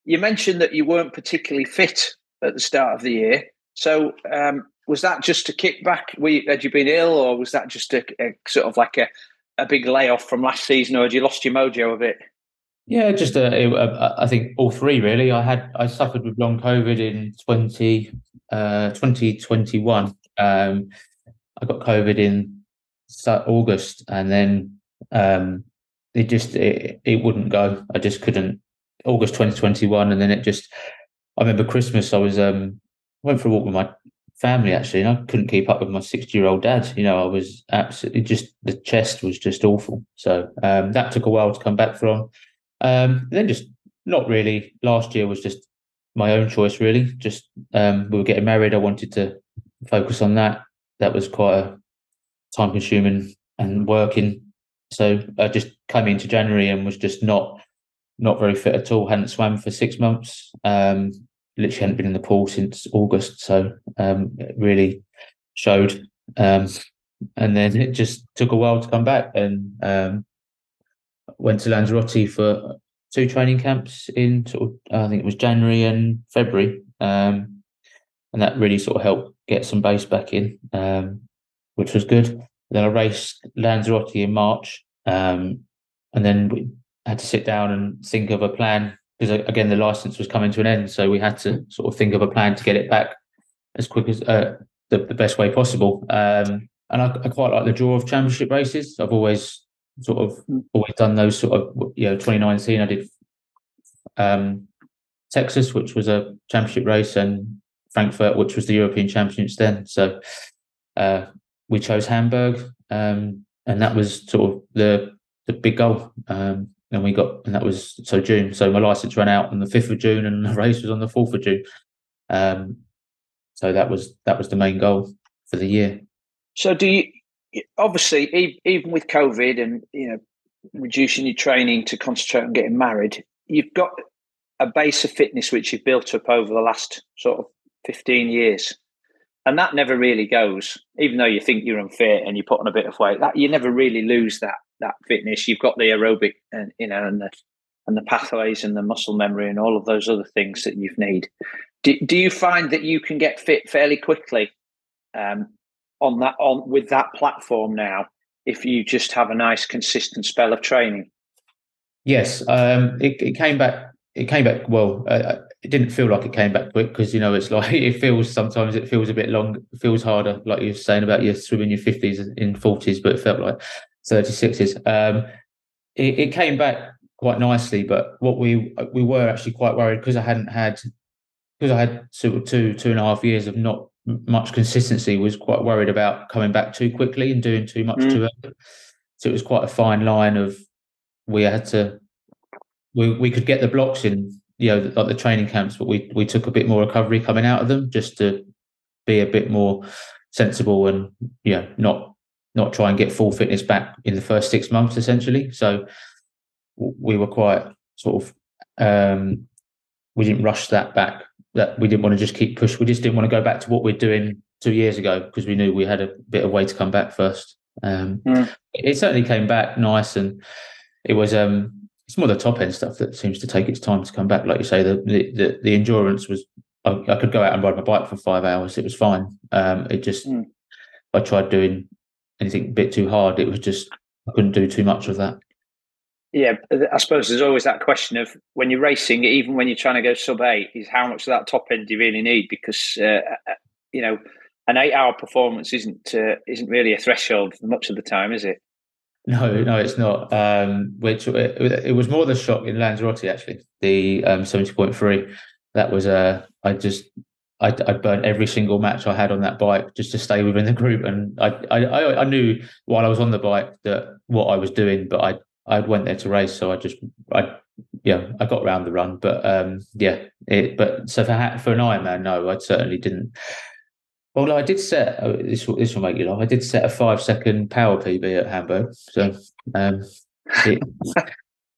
you mentioned that you weren't particularly fit at the start of the year. So um, was that just a kickback? You, had you been ill, or was that just a, a, sort of like a, a big layoff from last season, or had you lost your mojo a bit? Yeah, just a, a, I think all three really. I had I suffered with long COVID in 20, uh, 2021. Um, I got COVID in August, and then um, it just it, it wouldn't go. I just couldn't. August 2021, and then it just. I remember Christmas. I was um went for a walk with my family actually, and I couldn't keep up with my 60 year old dad. You know, I was absolutely just the chest was just awful. So um, that took a while to come back from. Um, then just not really. Last year was just my own choice, really. Just um, we were getting married. I wanted to focus on that. That was quite a time consuming and working. So I just came into January and was just not not very fit at all. Hadn't swam for six months. Um, literally hadn't been in the pool since August. So um, it really showed. Um, and then it just took a while to come back and um, went to Lanzarote for two training camps in sort of I think it was January and February. Um, and that really sort of helped get some base back in. Um, which was good. Then I raced Lanzarote in March, and then we had to sit down and think of a plan because again the license was coming to an end, so we had to sort of think of a plan to get it back as quick as uh, the, the, best way possible. Um, and I, I, quite like the draw of championship races. I've always sort of mm. always done those sort of you know 2019 I did um, Texas, which was a championship race, and Frankfurt, which was the European Championships then. So uh, we chose Hamburg, um, and that was sort of the the big goal. Um, and we got, and that was so June. So my license ran out on the fifth of June, and the race was on the fourth of June. Um, so that was that was the main goal for the year. So do you? Obviously, even with COVID and you know reducing your training to concentrate on getting married, you've got a base of fitness which you've built up over the last sort of fifteen years and that never really goes. Even though you think you're unfit and you put on a bit of weight, that you never really lose that that fitness. You've got the aerobic and you know and the and the pathways and the muscle memory and all of those other things that you need. Do, do you find that you can get fit fairly quickly um, on that on with that platform now? If you just have a nice consistent spell of training. Yes, um, it, it came back. It came back well. Uh, it didn't feel like it came back quick because you know it's like it feels sometimes it feels a bit long, feels harder, like you were saying about your swimming your fifties in forties, but it felt like thirty sixes. Um, it, it came back quite nicely, but what we we were actually quite worried because I hadn't had because I had sort of two two and a half years of not much consistency. Was quite worried about coming back too quickly and doing too much mm. too early. So it was quite a fine line of we had to we we could get the blocks in you know like the training camps, but we we took a bit more recovery coming out of them just to be a bit more sensible and you know not not try and get full fitness back in the first six months essentially. So we were quite sort of um, we didn't rush that back. That we didn't want to just keep push. We just didn't want to go back to what we're doing two years ago because we knew we had a bit of way to come back first. Um, mm. It certainly came back nice, and it was um, it's more the top end stuff that seems to take its time to come back. Like you say, the the, the endurance was I, I, could go out and ride my bike for five hours. It was fine. Um, it just mm. I tried doing anything a bit too hard. It was just I couldn't do too much of that. Yeah, I suppose there's always that question of when you're racing, even when you're trying to go sub eight, is how much of that top end do you really need? Because uh, uh you know, an eight-hour performance isn't uh, isn't really a threshold much of the time, is it? No, no, it's not. Um, which it, it, was more the shock in Lanzarote actually. The um, seventy point three. That was uh, I just I I burnt every single match I had on that bike just to stay within the group, and I I I knew while I was on the bike that what I was doing, but I I went there to race, so I just I yeah, I got around the run, but um, yeah, it. But so for for an Ironman, no, I certainly didn't. Well, I did set oh, this. Will, this will make you laugh. I did set a five second power PB at Hamburg, so um, it,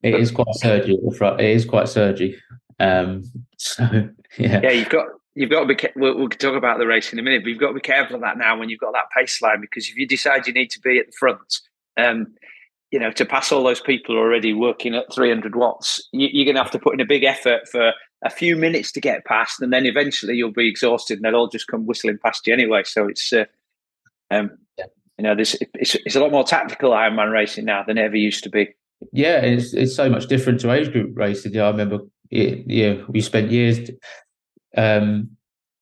it is quite surgy. It is quite surgy. Um, so yeah, yeah, you've got you've got to be. We'll, we'll, talk about the race in a minute, but you've got to be careful of that now when you've got that pace line because if you decide you need to be at the front, um, you know, to pass all those people already working at 300 watts, you, you're going to have to put in a big effort for a few minutes to get past, and then eventually you'll be exhausted, and they'll all just come whistling past you anyway. So it's, uh, um, you know, this it's, it's a lot more tactical Ironman racing now than it ever used to be. Yeah, it's it's so much different to age group racing. Yeah, I remember. It, yeah, we spent years. Um,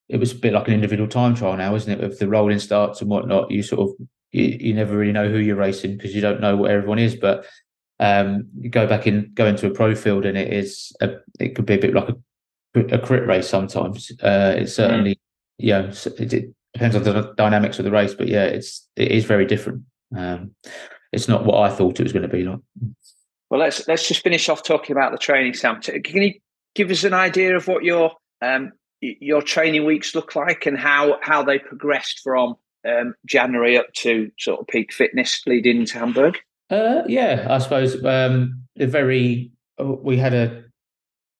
it was a bit like an individual time trial now, isn't it? With the rolling starts and whatnot, you sort of you, you never really know who you're racing because you don't know what everyone is. But um, you go back and go into a pro field, and it is a, it could be a bit like a, a crit race sometimes. Uh, it's mm. certainly yeah, it, it, depends on the dynamics of the race, but yeah, it's it is very different. Um, it's not what I thought it was going to be like. Well, let's let's just finish off talking about the training, Sam. Can you give us an idea of what your um, your training weeks look like and how how they progressed from um, January up to sort of peak fitness leading into Hamburg? Uh, yeah, I suppose um, the very we had a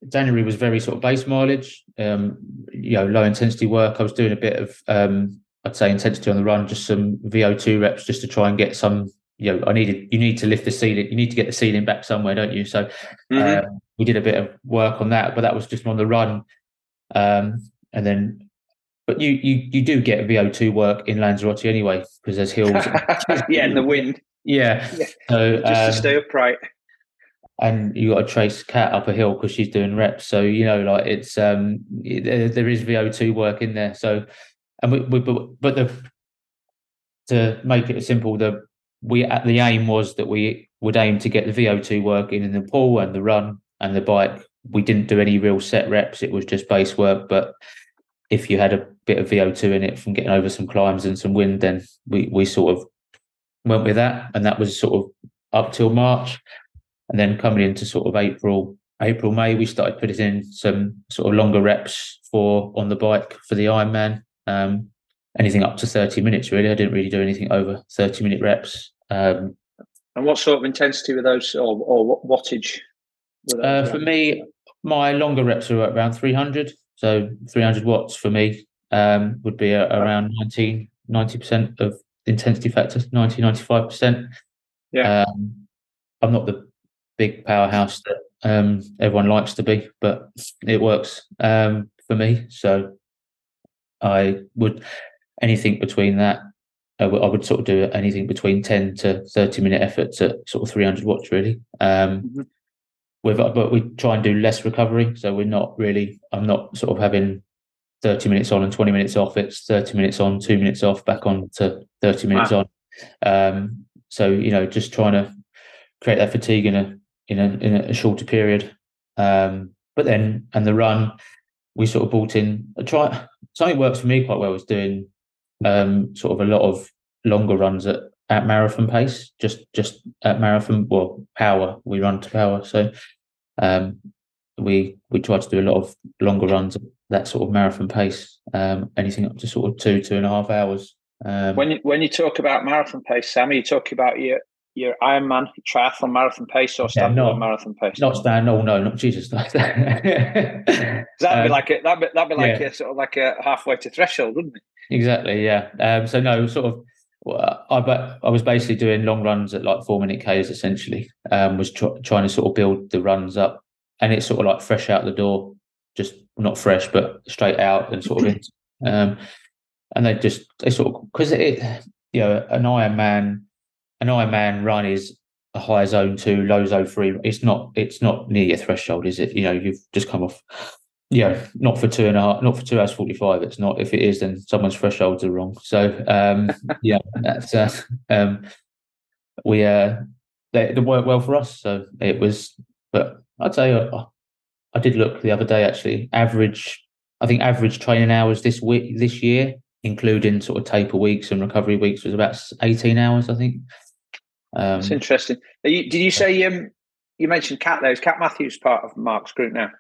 January was very sort of base mileage, um, you know, low intensity work. I was doing a bit of um, I'd say intensity on the run, just some VO2 reps, just to try and get some. You know, I needed you need to lift the ceiling, you need to get the ceiling back somewhere, don't you? So mm-hmm. um, we did a bit of work on that, but that was just on the run. Um, and then but you you you do get VO2 work in Lanzarote anyway because there's hills. yeah, in the wind. Yeah. yeah. So just um, to stay upright. And you got to trace Kat up a hill because she's doing reps. So you know, like it's um, it, there is VO2 work in there. So, and we, we but, but the to make it simple, the we the aim was that we would aim to get the VO2 work in in the pool and the run and the bike. We didn't do any real set reps; it was just base work. But if you had a bit of VO2 in it from getting over some climbs and some wind, then we, we sort of went with that. And that was sort of up till March. And then coming into sort of April, April, May, we started putting in some sort of longer reps for on the bike for the Ironman. Um, anything up to 30 minutes, really. I didn't really do anything over 30 minute reps. Um, and what sort of intensity were those or, or wattage? Uh, for me, my longer reps are around 300. So 300 watts for me um, would be a, around 19, 90% of intensity factor, 90, 95%. Yeah. Um, I'm not the big powerhouse that um, everyone likes to be, but it works um, for me. So I would, anything between that, I would, would sort of do anything between 10 to 30 minute efforts at sort of 300 watts, really. Um, mm-hmm with but we try and do less recovery. So we're not really. I'm not sort of having 30 minutes on and 20 minutes off. It's 30 minutes on, two minutes off, back on to 30 minutes wow. on. Um, so you know, just trying to create that fatigue in a in a in a shorter period. Um, but then and the run, we sort of brought in a try. Something works for me quite well is doing um, sort of a lot of longer runs at at marathon pace, just just at marathon well power. We run to power, so um, we we try to do a lot of longer runs, that sort of marathon pace, um, anything up to sort of two two and a half hours. Um, when you when you talk about marathon pace, Sam, are you talking about your your Ironman triathlon marathon pace or stand yeah, marathon pace? Not stand. No, no, not Jesus. that'd be um, like a, that'd be, that'd be like yeah. a sort of like a halfway to threshold, wouldn't it? Exactly. Yeah. Um, so no, sort of. I I was basically doing long runs at like four minute k's essentially. Um, was tr- trying to sort of build the runs up, and it's sort of like fresh out the door, just not fresh but straight out and sort of in. Um, and they just they sort of because it you know an Ironman an Ironman run is a high zone two, low zone three. It's not it's not near your threshold, is it? You know you've just come off yeah, not for two and a half, not for two hours forty five. It's not. If it is, then someone's thresholds are wrong. So um, yeah, that's uh, um, we uh, they, they worked well for us. So it was, but I'd say uh, I did look the other day actually. Average, I think average training hours this week this year, including sort of taper weeks and recovery weeks, was about eighteen hours. I think. Um, That's interesting. You, did you say um, you mentioned Kat there. Is Kat Matthews part of Mark's group now?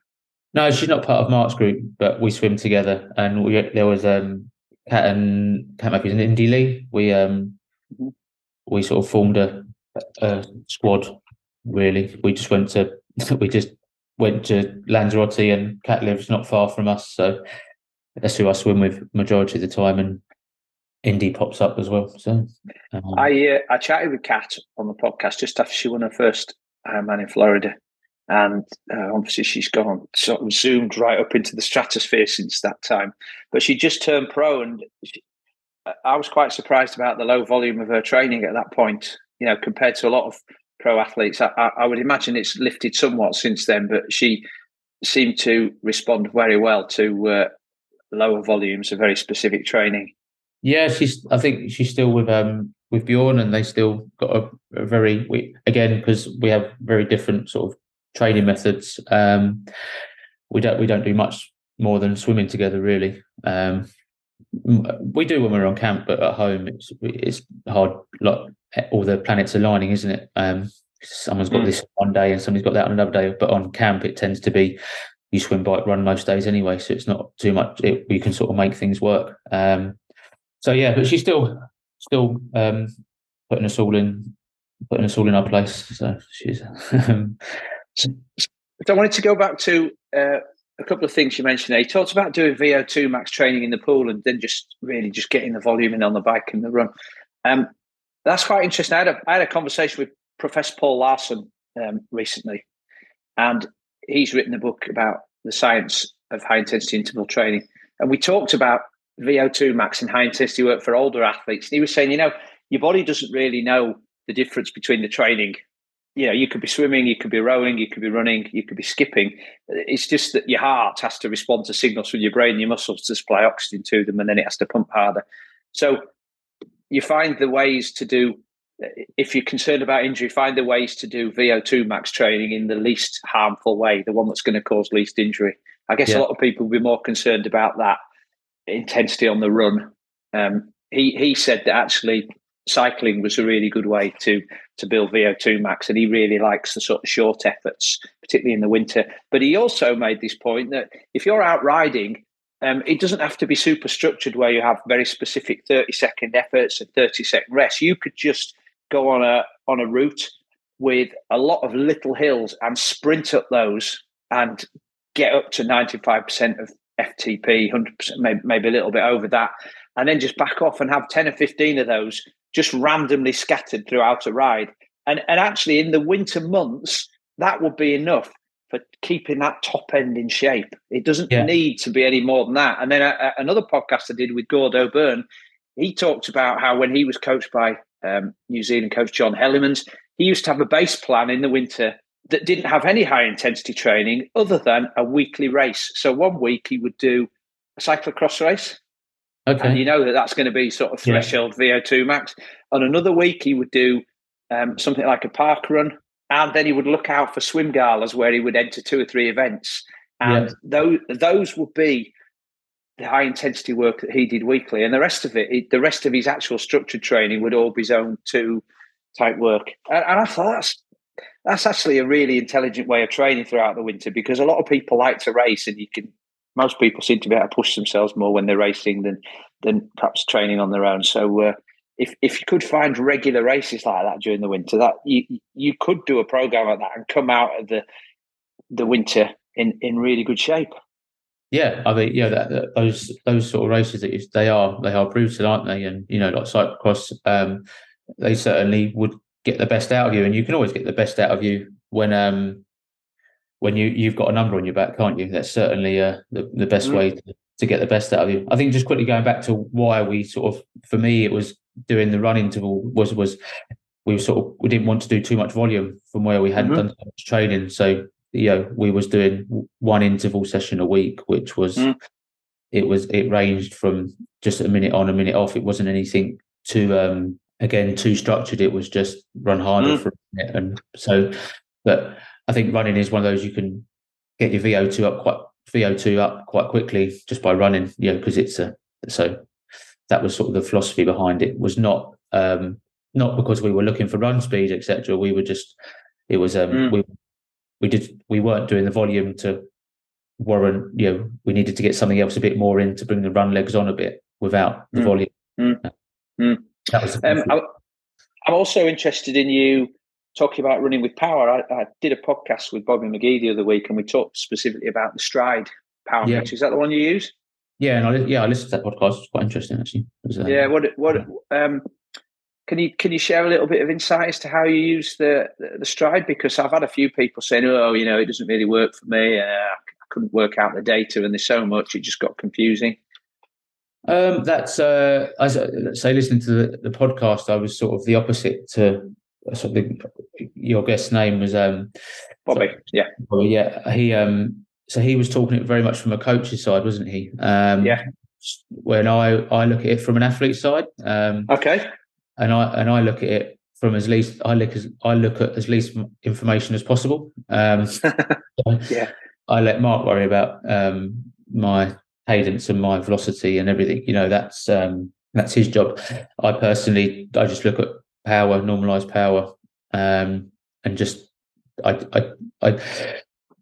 No, she's not part of Mark's group, but we swim together. And we, there was um, Kat and Kat Matthews and Indie Lee. We um, mm-hmm. we sort of formed a, a squad. Really, we just went to we just went to Lanzarote, and Kat lives not far from us, so that's who I swim with majority of the time. And Indie pops up as well. So um, I uh, I chatted with Kat on the podcast just after she won her first Ironman in Florida, and uh, obviously she's gone sort of zoomed right up into the stratosphere since that time. But she just turned pro, and she, I was quite surprised about the low volume of her training at that point. You know, compared to a lot of pro athletes, I, I would imagine it's lifted somewhat since then. But she seemed to respond very well to uh, lower volumes of very specific training. Yeah, she's. I think she's still with um with Bjorn, and they still got a, a very we, again because we have very different sort of training methods. Um, we don't we don't do much more than swimming together, really. Um, we do when we're on camp, but at home it's it's hard. Like all the planets aligning, isn't it? Um, someone's got mm. this one day and somebody's got that on another day. But on camp, it tends to be you swim, bike, run most days anyway, so it's not too much. It, you can sort of make things work. Um, so yeah, but she's still still um, putting us all in putting us all in our place. So she's. So I wanted to go back to uh, a couple of things you mentioned there. You talked about doing VO2 max training in the pool and then just really just getting the volume in on the bike and the run. Um, that's quite interesting. I had, a, I had a conversation with Professor Paul Laursen um, recently, and he's written a book about the science of high intensity interval training. And we talked about VO2 max and high intensity work for older athletes. And he was saying, you know, your body doesn't really know the difference between the training. You know, you could be swimming, you could be rowing, you could be running, you could be skipping. It's just that your heart has to respond to signals from your brain your muscles to supply oxygen to them, and then it has to pump harder. So you find the ways to do if you're concerned about injury, find the ways to do VO2 max training in the least harmful way, the one that's going to cause least injury. I guess yeah. a lot of people will be more concerned about that intensity on the run. Um, he he said that actually cycling was a really good way to to build VO2 max, and he really likes the sort of short efforts, particularly in the winter. But he also made this point that if you're out riding, um, it doesn't have to be super structured where you have very specific 30 second efforts and 30 second rests. You could just go on a on a route with a lot of little hills and sprint up those and get up to 95% of FTP, 100%, maybe, maybe a little bit over that, and then just back off and have 10 or 15 of those just randomly scattered throughout a ride. And, and actually, in the winter months, that would be enough for keeping that top end in shape. It doesn't yeah. need to be any more than that. And then a, a, another podcast I did with Gordo Byrne, he talked about how when he was coached by um, New Zealand coach John Hellemans, he used to have a base plan in the winter that didn't have any high intensity training other than a weekly race. So one week he would do a cyclocross race. Okay. And you know that that's going to be sort of threshold yeah. VO2 max. On another week, he would do um, something like a park run. And then he would look out for swim galas where he would enter two or three events. And yeah. those, those would be the high intensity work that he did weekly. And the rest of it, the rest of his actual structured training would all be zone two type work. And, and I thought that's that's actually a really intelligent way of training throughout the winter because a lot of people like to race and you can most people seem to be able to push themselves more when they're racing than than perhaps training on their own so uh, if if you could find regular races like that during the winter that you you could do a program like that and come out of the the winter in in really good shape yeah, I mean, yeah, that, that, those those sort of races that you, they are they are brutal, aren't they? And you know, like cyclocross, um, they certainly would get the best out of you, and you can always get the best out of you when um when you you've got a number on your back, can't you? That's certainly uh, the the best mm. way to, to get the best out of you. I think just quickly going back to why we sort of for me it was doing the run interval was was we were sort of we didn't want to do too much volume from where we hadn't mm-hmm. done so much training, so you know we was doing one interval session a week, which was. Mm. It was it ranged from just a minute on, a minute off. It wasn't anything too um again too structured. It was just run harder mm. for a minute, and so. But I think running is one of those you can get your VO two up quite VO two up quite quickly just by running. You know, because it's a so that was sort of the philosophy behind it. Was not um not because we were looking for run speed etc. We were just it was um mm. we we did we weren't doing the volume to warrant you know we needed to get something else a bit more in to bring the run legs on a bit without the Mm. volume. Mm. That was Um, I, I'm also interested in you talking about running with power. I, I did a podcast with Bobby McGee the other week, and we talked specifically about the Stryd power Yeah. Is that the one you use? yeah, and I yeah I listened to that podcast. It's quite interesting actually. Was, uh, Yeah. What? What? Um, can you can you share a little bit of insight as to how you use the the, the Stryd? Because I've had a few people saying, "Oh, you know, it doesn't really work for me. Uh, I couldn't work out the data, and there's so much, it just got confusing." Um, that's uh, as let's say listening to the, the podcast, I was sort of the opposite to sort of the, your guest's name was um, Bobby, yeah, well, yeah, he um, so he was talking it very much from a coach's side, wasn't he? Um, Yeah. When I I look at it from an athlete side, um, okay, and I and I look at it from as least I look as I look at as least information as possible. Um, Yeah. I let Mark worry about um, my cadence and my velocity and everything. You know, that's um, that's his job. I personally, I just look at power, normalized power, um, and just I, I, I,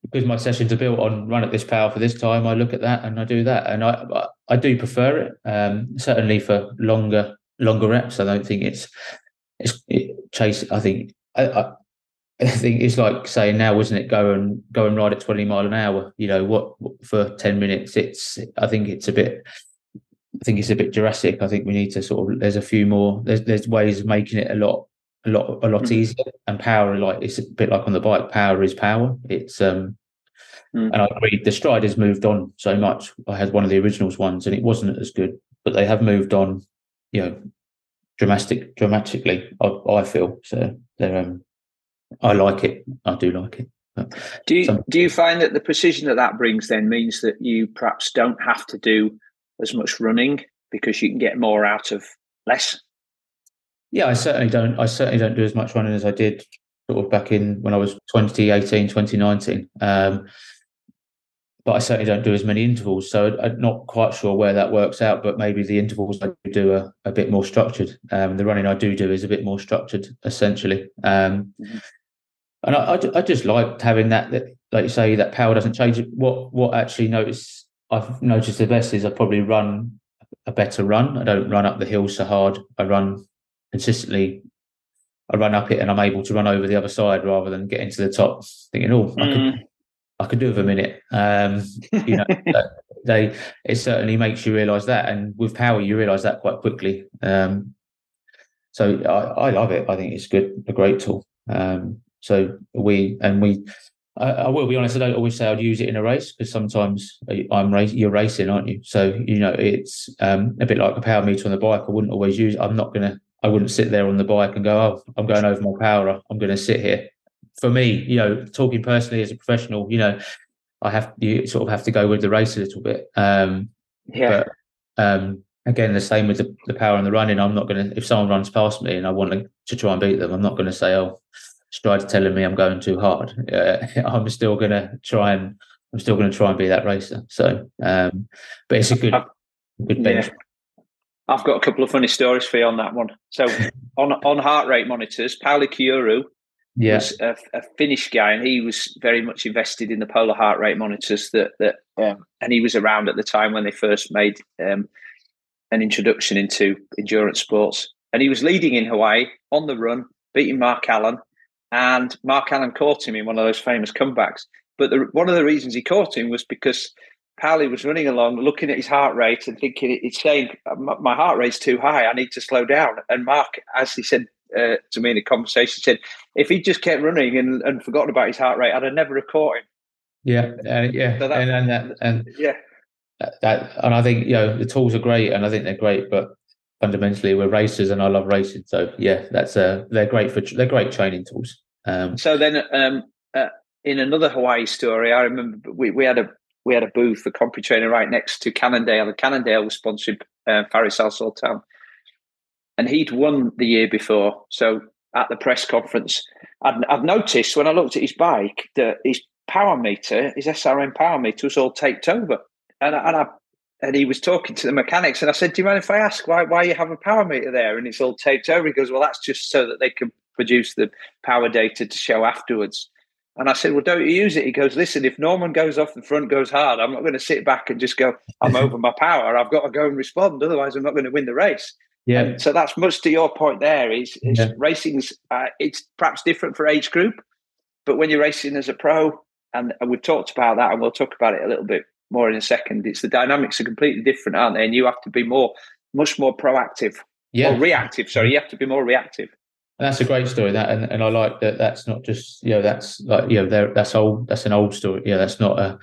because my sessions are built on run at this power for this time. I look at that and I do that, and I, I- do prefer it. Um, certainly for longer, longer reps. I don't think it's it's it, chase. I think I, I, I think it's like saying now, isn't it? Go and go and ride at twenty mile an hour. You know what? For ten minutes, it's. I think it's a bit. I think it's a bit Jurassic. I think we need to sort of. There's a few more. There's there's ways of making it a lot a lot a lot Mhm. easier. And power, like it's a bit like on the bike. Power is power. It's um. Mm. And I agree. The Stryd has moved on so much. I had one of the originals ones, and it wasn't as good. But they have moved on. You know, dramatic dramatically. I, I feel so. They're um. I like it. I do like it. But Do you do you find that the precision that that brings then means that you perhaps don't have to do as much running because you can get more out of less? yeah, I certainly don't. I certainly don't do as much running as I did sort of back in when I was 2018, 2019. Um, but I certainly don't do as many intervals. So I'm not quite sure where that works out. But maybe the intervals I do are a bit more structured. Um, the running I do do is a bit more structured, essentially. Um, Mhm. And I, I, I just liked having that, that, like you say, that power doesn't change. What what actually notice I've noticed the best is I probably run a better run. I don't run up the hill so hard. I run consistently. I run up it and I'm able to run over the other side rather than getting to the top, thinking, "Oh, I could, I could do with a minute." Um, you know, they it certainly makes you realise that, and with power, you realise that quite quickly. Um, so I, I love it. I think it's good, a great tool. Um, so we and we. I, I will be honest. I don't always say I'd use it in a race because sometimes I'm race. You're racing, aren't you? So you know it's um, a bit like a power meter on the bike. I wouldn't always use. I'm not gonna. I wouldn't sit there on the bike and go, "Oh, I'm going over my power. I'm going to sit here." For me, you know, talking personally as a professional, you know, I have you sort of have to go with the race a little bit. Um, Yeah. but um, again, the same with the, the power and the running. I'm not going to, if someone runs past me and I want to, to try and beat them, I'm not going to say, oh, Stryd's telling me I'm going too hard. Uh, I'm still going to try and, I'm still going to try and be that racer. So, um, but it's a good, good bench. Yeah. I've got a couple of funny stories for you on that one. So on on heart rate monitors, Pauli Kiuru Yeah. was a, a Finnish guy, and he was very much invested in the polar heart rate monitors. That that, um, and he was around at the time when they first made um, an introduction into endurance sports. And he was leading in Hawaii on the run, beating Mark Allen, and Mark Allen caught him in one of those famous comebacks. But the, one of the reasons he caught him was because Pauli was running along, looking at his heart rate and thinking, it's saying, my heart rate's too high. I need to slow down. And Mark, as he said uh, to me in the conversation, said, if he just kept running and, and forgotten about his heart rate, I'd have never have caught him. Yeah. Uh, yeah. So that- and, and, that, and Yeah. that, and I think, you know, the tools are great and I think they're great, but fundamentally we're racers and I love racing. So yeah, that's uh, they're great for, they're great training tools. Um, So then, um, uh, in another Hawaii story, I remember we, we had a we had a booth for CompuTrainer right next to Cannondale. And Cannondale was sponsored uh, Faris Al Sultan, and he'd won the year before. So at the press conference, I'd, I'd noticed when I looked at his bike that his power meter, his SRM power meter, was all taped over, and and I and he was talking to the mechanics, and I said, "Do you mind if I ask why why you have a power meter there and it's all taped over?" He goes, "Well, that's just so that they can produce the power data to show afterwards." And I said, Well, don't you use it? He goes, Listen, if Normann goes off the front, goes hard, I'm not going to sit back and just go, I'm over my power. I've got to go and respond. Otherwise, I'm not going to win the race. Yeah. And so that's much to your point there is, is yeah. racing's, uh, it's perhaps different for age group, but when you're racing as a pro, and, and we've talked about that, and we'll talk about it a little bit more in a second, it's the dynamics are completely different, aren't they? And you have to be more, much more proactive yeah. or reactive. Sorry, you have to be more reactive. That's a great story. That and, and I like that. That's not just you know that's like you know that's old. That's an old story. Yeah, that's not a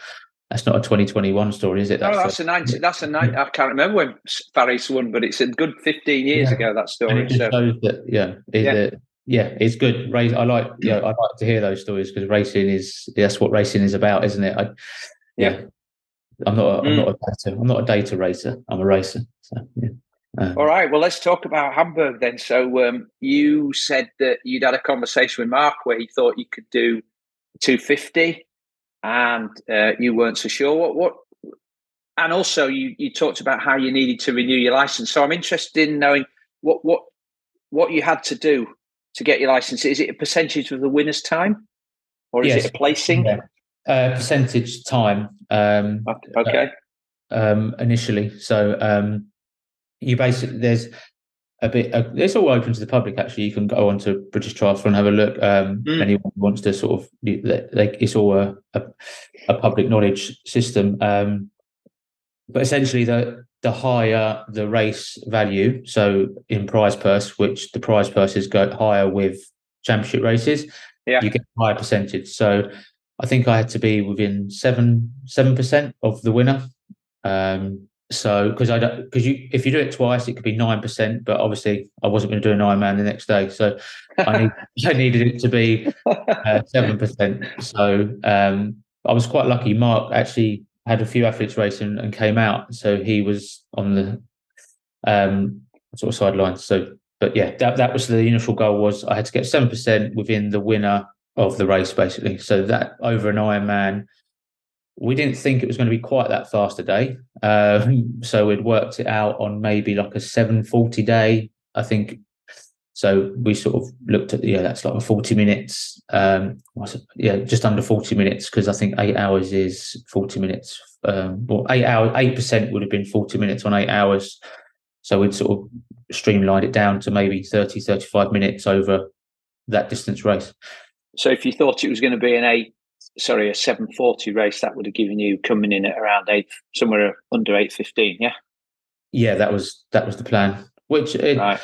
that's not a 2021 story, is it? That's no, that's a, a 90. That's a 90. I can't remember when Faris won, but it's a good 15 years yeah. ago. That story. So. shows that yeah, it, yeah. Uh, yeah, it's good. Race. I like. Yeah, I like to hear those stories because racing is that's what racing is about, isn't it? I, yeah. yeah. I'm not. A, mm. I'm not a data. I'm not a data racer. I'm a racer. So yeah. Um, All right. Well, let's talk about Hamburg then. So um, you said that you'd had a conversation with Mark where he thought you could do 250, and uh, you weren't so sure. What? What? And also, you you talked about how you needed to renew your license. So I'm interested in knowing what what what you had to do to get your license. Is it a percentage of the winner's time, or is yes. it a placing? Yeah. Uh, percentage time. Um, okay. Uh, um, initially, so um, you basically there's a bit. Uh, it's all open to the public. Actually, you can go on to British Triathlon and have a look. Um, mm. Anyone wants to sort of like it's all a, a, a public knowledge system. Um, but essentially, the the higher the race value, so in prize purse, which the prize purses go higher with championship races, yeah. you get a higher percentage. So I think I had to be within seven seven percent of the winner. Um, so because I don't because you if you do it twice it could be nine percent, but obviously I wasn't going to do an Ironman the next day, so I need I needed it to be uh, seven uh, percent. So um, I was quite lucky. Mark actually had a few athletes racing and came out, so he was on the um, sort of sidelines. So, but yeah, that that was the initial goal was I had to get seven percent within the winner of the race, basically. So that over an Ironman we didn't think it was going to be quite that fast a day. Um, so we'd worked it out on maybe like a 740 day, I think. So we sort of looked at, yeah, that's like a 40 minutes. Um, yeah, just under 40 minutes because I think eight hours is 40 minutes. Um, well, eight hours, 8% would have been 40 minutes on eight hours. So we'd sort of streamlined it down to maybe 30, 35 minutes over that distance race. So if you thought it was going to be an eight sorry, a 740 race, that would have given you coming in at around eight, somewhere under 815, yeah? Yeah, that was that was the plan. Which it, right.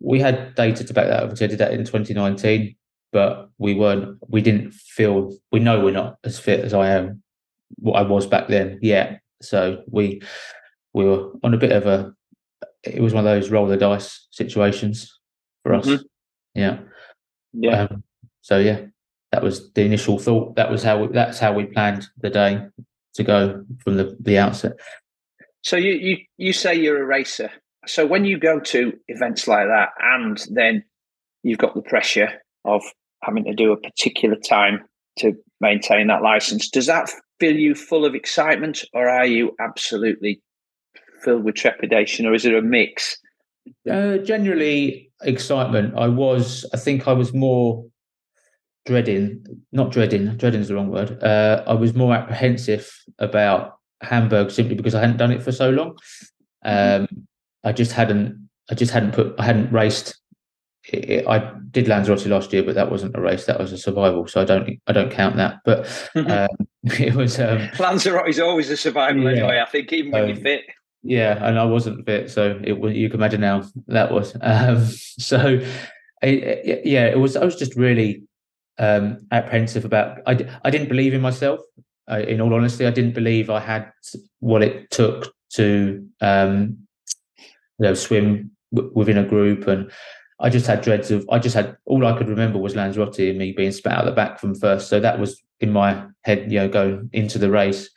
we had data to back that up. I did that in 2019, but we weren't. We didn't feel. We know we're not as fit as I am. What I was back then. Yeah. So we we were on a bit of a. It was one of those roll the dice situations for us. Mm-hmm. Yeah. Yeah. Um, so yeah, that was the initial thought. That was how we, that's how we planned the day to go from the, the outset. So you, you you say you're a racer. So when you go to events like that, and then you've got the pressure of having to do a particular time to maintain that license, does that fill you full of excitement, or are you absolutely filled with trepidation, or is it a mix? Uh, generally, excitement. I was. I think I was more dreading, not dreading, dreading is the wrong word. Uh, I was more apprehensive about Hamburg simply because I hadn't done it for so long. Mm-hmm. Um. I just hadn't, I just hadn't put, I hadn't raced. It, it, I did Lanzarote last year, but that wasn't a race. That was a survival, so I don't, I don't count that. But mm-hmm. um, it was um, Lanzarote is always a survival yeah. anyway. I think even when you're um, fit. Yeah, and I wasn't fit, so it was. You can imagine how that was. Um, so, it, yeah, it was. I was just really um, apprehensive about. I, I didn't believe in myself. Uh, in all honesty, I didn't believe I had what it took to um, you know swim w- within a group, and I just had dreads of. I just had all I could remember was Lanzarote and me being spat out the back from first. So that was in my head, you know, going into the race.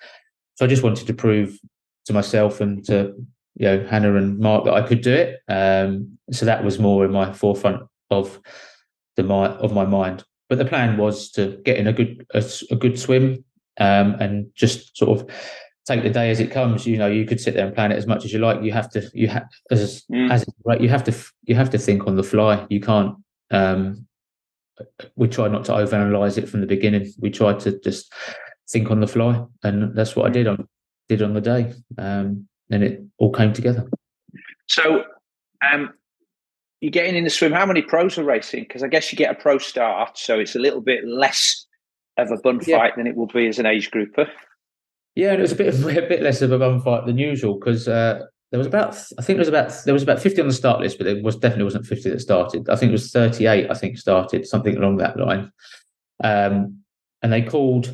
So I just wanted to prove to myself and to you know Hannah and Mark that I could do it. Um, so that was more in my forefront of the my of my mind. But the plan was to get in a good a, a good swim um, and just sort of take the day as it comes. You know, you could sit there and plan it as much as you like. You have to you have as mm. as right. You have to you have to think on the fly. You can't um, we tried not to overanalyze it from the beginning. We tried to just think on the fly, and that's what I did on did on the day. Um, and it all came together. So, um, you're getting in the swim. How many pros are racing? Because I guess you get a pro start, so it's a little bit less of a bun yeah. fight than it would be as an age grouper. Yeah, and it was a bit of, a bit less of a bun fight than usual because uh, there was about I think there was about there was about fifty on the start list, but there was definitely wasn't fifty that started. I think it was thirty eight. I think started something along that line. Um, and they called.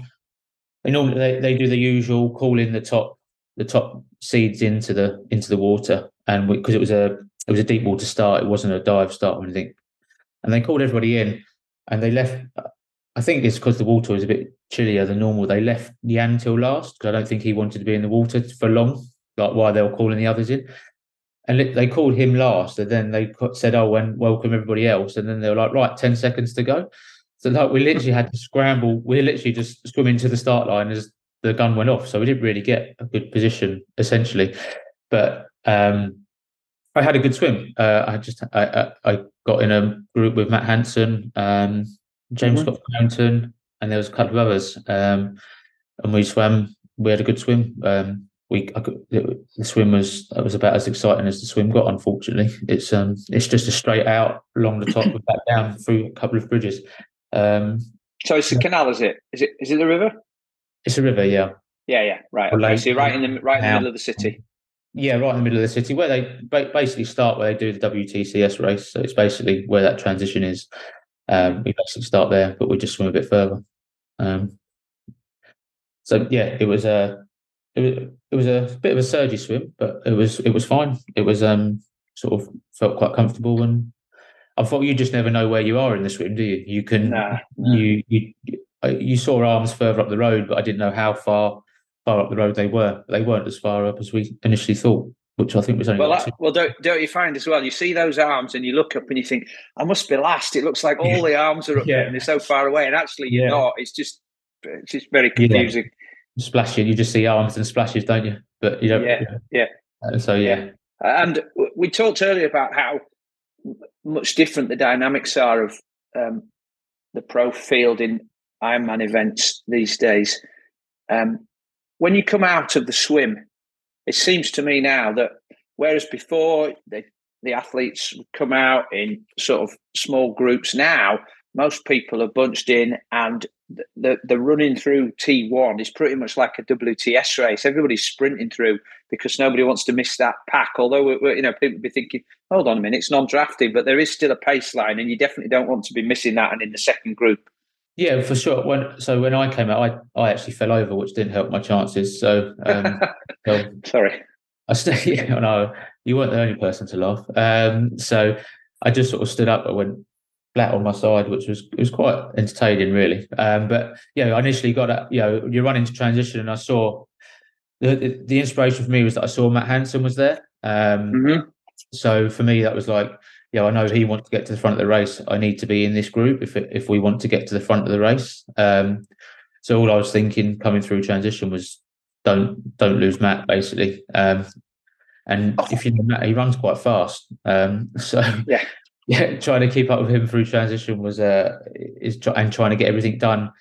They normally they, they do the usual call in the top the top seeds into the into the water, and because it was a it was a deep water start, it wasn't a dive start or anything. And they called everybody in, and they left. I think it's because the water was a bit chillier than normal. They left Jan till last because I don't think he wanted to be in the water for long, like while they were calling the others in. And they called him last, and then they said, "Oh, and welcome everybody else." And then they were like, "Right, ten seconds to go." So like we literally had to scramble. We literally just swim into the start line as the gun went off. So we didn't really get a good position essentially. But um, I had a good swim. Uh, I just I, I got in a group with Matt Hanson, um, James mm-hmm. Scott Mountain, and there was a couple of others. Um, and we swam. We had a good swim. Um, we could, it, the swim was was about as exciting as the swim got. Unfortunately, it's um it's just a straight out along the top and back down through a couple of bridges. Um, so it's a canal, is it? Is it is it the river? It's a river, yeah. Yeah, yeah, right. Okay. So right in the right in the middle of the city. Yeah, right in the middle of the city, where they basically start where they do the WTCS race. So it's basically where that transition is. Um, we basically start there, but we just swim a bit further. Um, so yeah, it was a it was it was a bit of a surgy swim, but it was it was fine. It was um sort of felt quite comfortable, and I thought you just never know where you are in the swim, do you? You can nah, nah. you you you saw arms further up the road, but I didn't know how far far up the road they were. They weren't as far up as we initially thought, which I think was only. Well, that, well, don't, don't you find as well? You see those arms and you look up and you think, "I must be last." It looks like all the arms are up yeah. there and they're so far away, and actually you're yeah. not. It's just it's just very confusing. Yeah. Splashing, you just see arms and splashes, don't you? But you don't. Yeah, yeah. Uh, so yeah. And we talked earlier about how much different the dynamics are of um, the pro field in Ironman events these days. Um, when you come out of the swim, it seems to me now that whereas before the, the athletes would come out in sort of small groups, now most people are bunched in and the, the, running through T1 is pretty much like a WTS race. Everybody's sprinting through because nobody wants to miss that pack. Although, we're, we're, you know, people be thinking, hold on a minute, it's non-drafting, but there is still a pace line and you definitely don't want to be missing that and in the second group. Yeah, for sure. When so when I came out, I, I actually fell over, which didn't help my chances. So, um, so sorry. I stayed. Yeah, no, you weren't the only person to laugh. Um, so I just sort of stood up. I went flat on my side, which was it was quite entertaining, really. Um, but yeah, I initially got a, you know you run into transition, and I saw the, the, the inspiration for me was that I saw Matt Hanson was there. Um, mm-hmm. So for me, that was like yeah, I know he wants to get to the front of the race. I need to be in this group if if we want to get to the front of the race. Um, so all I was thinking coming through transition was don't don't lose Matt basically. Um, and oh. if you know Matt, he runs quite fast. Um, so yeah, yeah, trying to keep up with him through transition was uh is and trying to get everything done.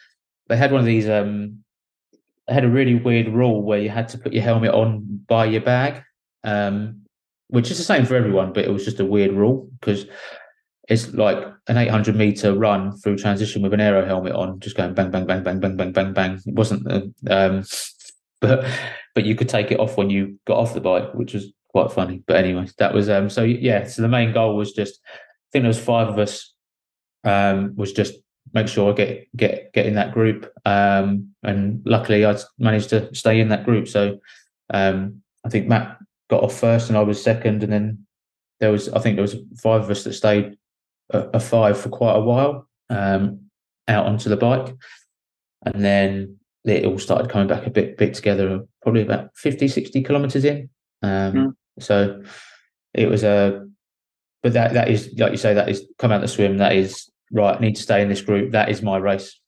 They had one of these um they had a really weird rule where you had to put your helmet on by your bag. Um, which is the same for everyone, but it was just a weird rule because it's like an 800 meter run through transition with an aero helmet on, just going bang, bang, bang, bang, bang, bang, bang, bang. It wasn't, uh, um, but but you could take it off when you got off the bike, which was quite funny. But anyway, that was um. So yeah, so the main goal was just, I think there was five of us, um, was just make sure I get get get in that group. Um, and luckily I managed to stay in that group. So um, I think Matt got off first and I was second, and then there was I think there was five of us that stayed a, a five for quite a while um, out onto the bike, and then it all started coming back a bit bit together. Probably about 50, 60 kilometers in. Um, mm. So it was a, but that that is like you say that is come out the swim. That is right. I need to stay in this group. That is my race.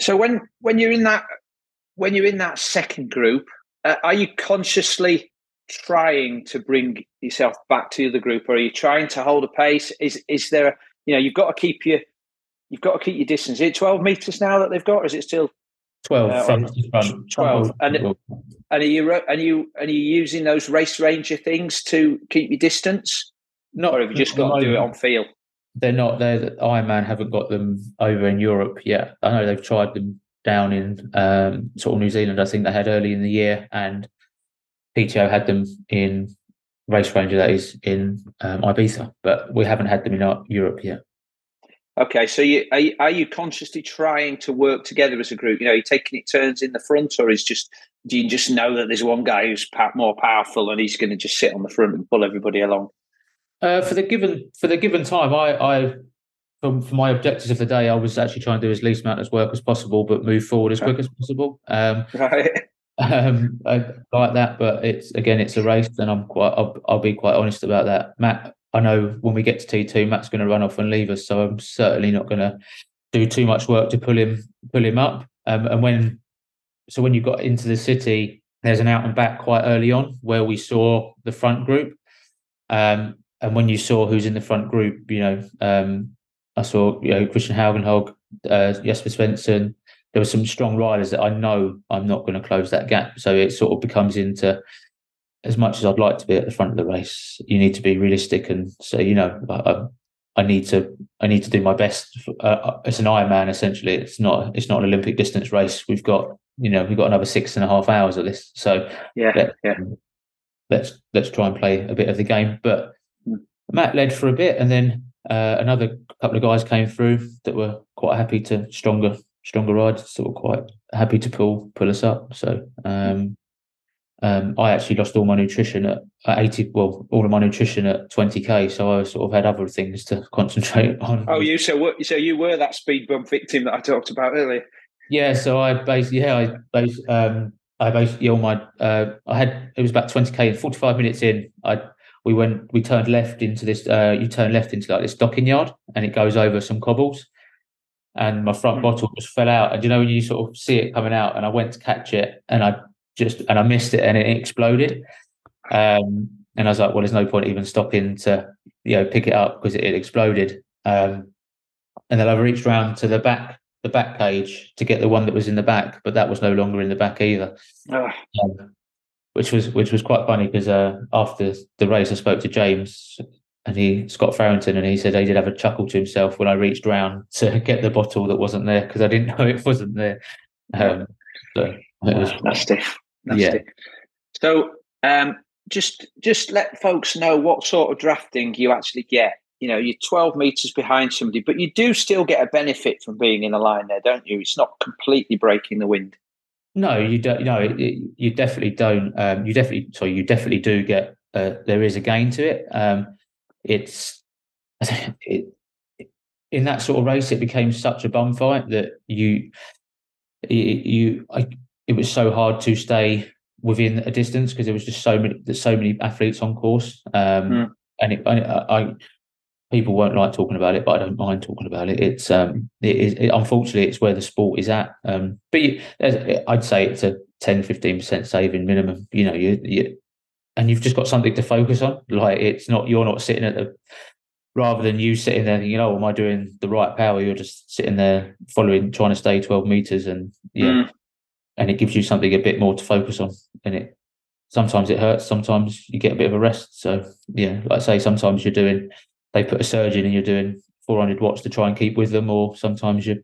So when when you're in that when you're in that second group, uh, are you consciously trying to bring yourself back to the group, or are you trying to hold a pace? Is is there, you know, you've got to keep your you've got to keep your distance. Is it twelve meters now that they've got, or is it still twelve uh, front front? Twelve, and and are you and you and you using those race ranger things to keep your distance? Not, or have you just got to do it on feel? They're not. They're Ironman haven't got them over in Europe yet. I know they've tried them down in um, sort of New Zealand. I think they had early in the year, and PTO had them in Race Ranger that is in um, Ibiza, but we haven't had them in Europe yet. Okay, so you, are, you, are you consciously trying to work together as a group? You know, you're you taking it turns in the front, or is just do you just know that there's one guy who's more powerful and he's going to just sit on the front and pull everybody along? Uh, for the given for the given time, I, I for, for, my objectives of the day, I was actually trying to do as least amount of work as possible, but move forward as quick as possible. Um, right. Um, I like that, but it's again, it's a race, and I'm quite. I'll, I'll be quite honest about that. Matt, I know when we get to T two, Matt's going to run off and leave us, so I'm certainly not going to do too much work to pull him pull him up. Um, and when so when you got into the city, there's an out and back quite early on where we saw the front group. Um, and when you saw who's in the front group, you know, um, I saw you know Kristian Høgenhaug, uh, Jesper Svensson, there were some strong riders that I know I'm not going to close that gap. So it sort of becomes into as much as I'd like to be at the front of the race, you need to be realistic and say, you know, I, I need to I need to do my best. Uh, it's an Ironman essentially. It's not it's not an Olympic distance race. We've got you know we've got another six and a half hours of this. So yeah, let, yeah. Let's let's try and play a bit of the game. But mm. Matt led for a bit, and then uh, another couple of guys came through that were quite happy to stronger stronger riders that were quite happy to pull pull us up. So um, um, I actually lost all my nutrition at, at 80, well, all of my nutrition at 20k. So I sort of had other things to concentrate on. Oh, you so what, so you were that speed bump victim that I talked about earlier. Yeah, so I basically yeah I basically um, I basically all my uh, I had it was about 20k and 45 minutes in I we went we turned left into this uh, you turn left into like this docking yard and it goes over some cobbles and my front hmm. bottle just fell out. And you know when you sort of see it coming out, and I went to catch it, and I just and I missed it, and it exploded. Um, and I was like, well, there's no point even stopping to you know pick it up because it, it exploded. Um, and then I reached around to the back the back cage to get the one that was in the back, but that was no longer in the back either. Um, which was which was quite funny because uh, after the race, I spoke to James and he Scott Farrington, and he said he did have a chuckle to himself when I reached round to get the bottle that wasn't there because I didn't know it wasn't there. Um, so it was nasty, nasty. Yeah. So um, just just let folks know what sort of drafting you actually get. You know, you're 12 meters behind somebody, but you do still get a benefit from being in a line there, don't you? It's not completely breaking the wind. No, you don't. No, it, it, you definitely don't. Um, you definitely, sorry, you definitely do get. Uh, there is a gain to it. Um, it's it, in that sort of race, it became such a bum fight that you you I, it was so hard to stay within a distance because there was just so many there's so many athletes on course um, mm. and it, I, I, people won't like talking about it but I don't mind talking about it it's um it is it, unfortunately it's where the sport is at um but you, I'd say it's a 10 15% saving minimum you know you, you and you've just got something to focus on. Like it's not you're not sitting at the rather than you sitting there thinking, "Oh, am I doing the right power?" You're just sitting there following, trying to stay 12 meters, and yeah, mm. and it gives you something a bit more to focus on. And it sometimes it hurts, sometimes you get a bit of a rest. So yeah, like I say, sometimes you're doing they put a surge in and you're doing 400 watts to try and keep with them, or sometimes you're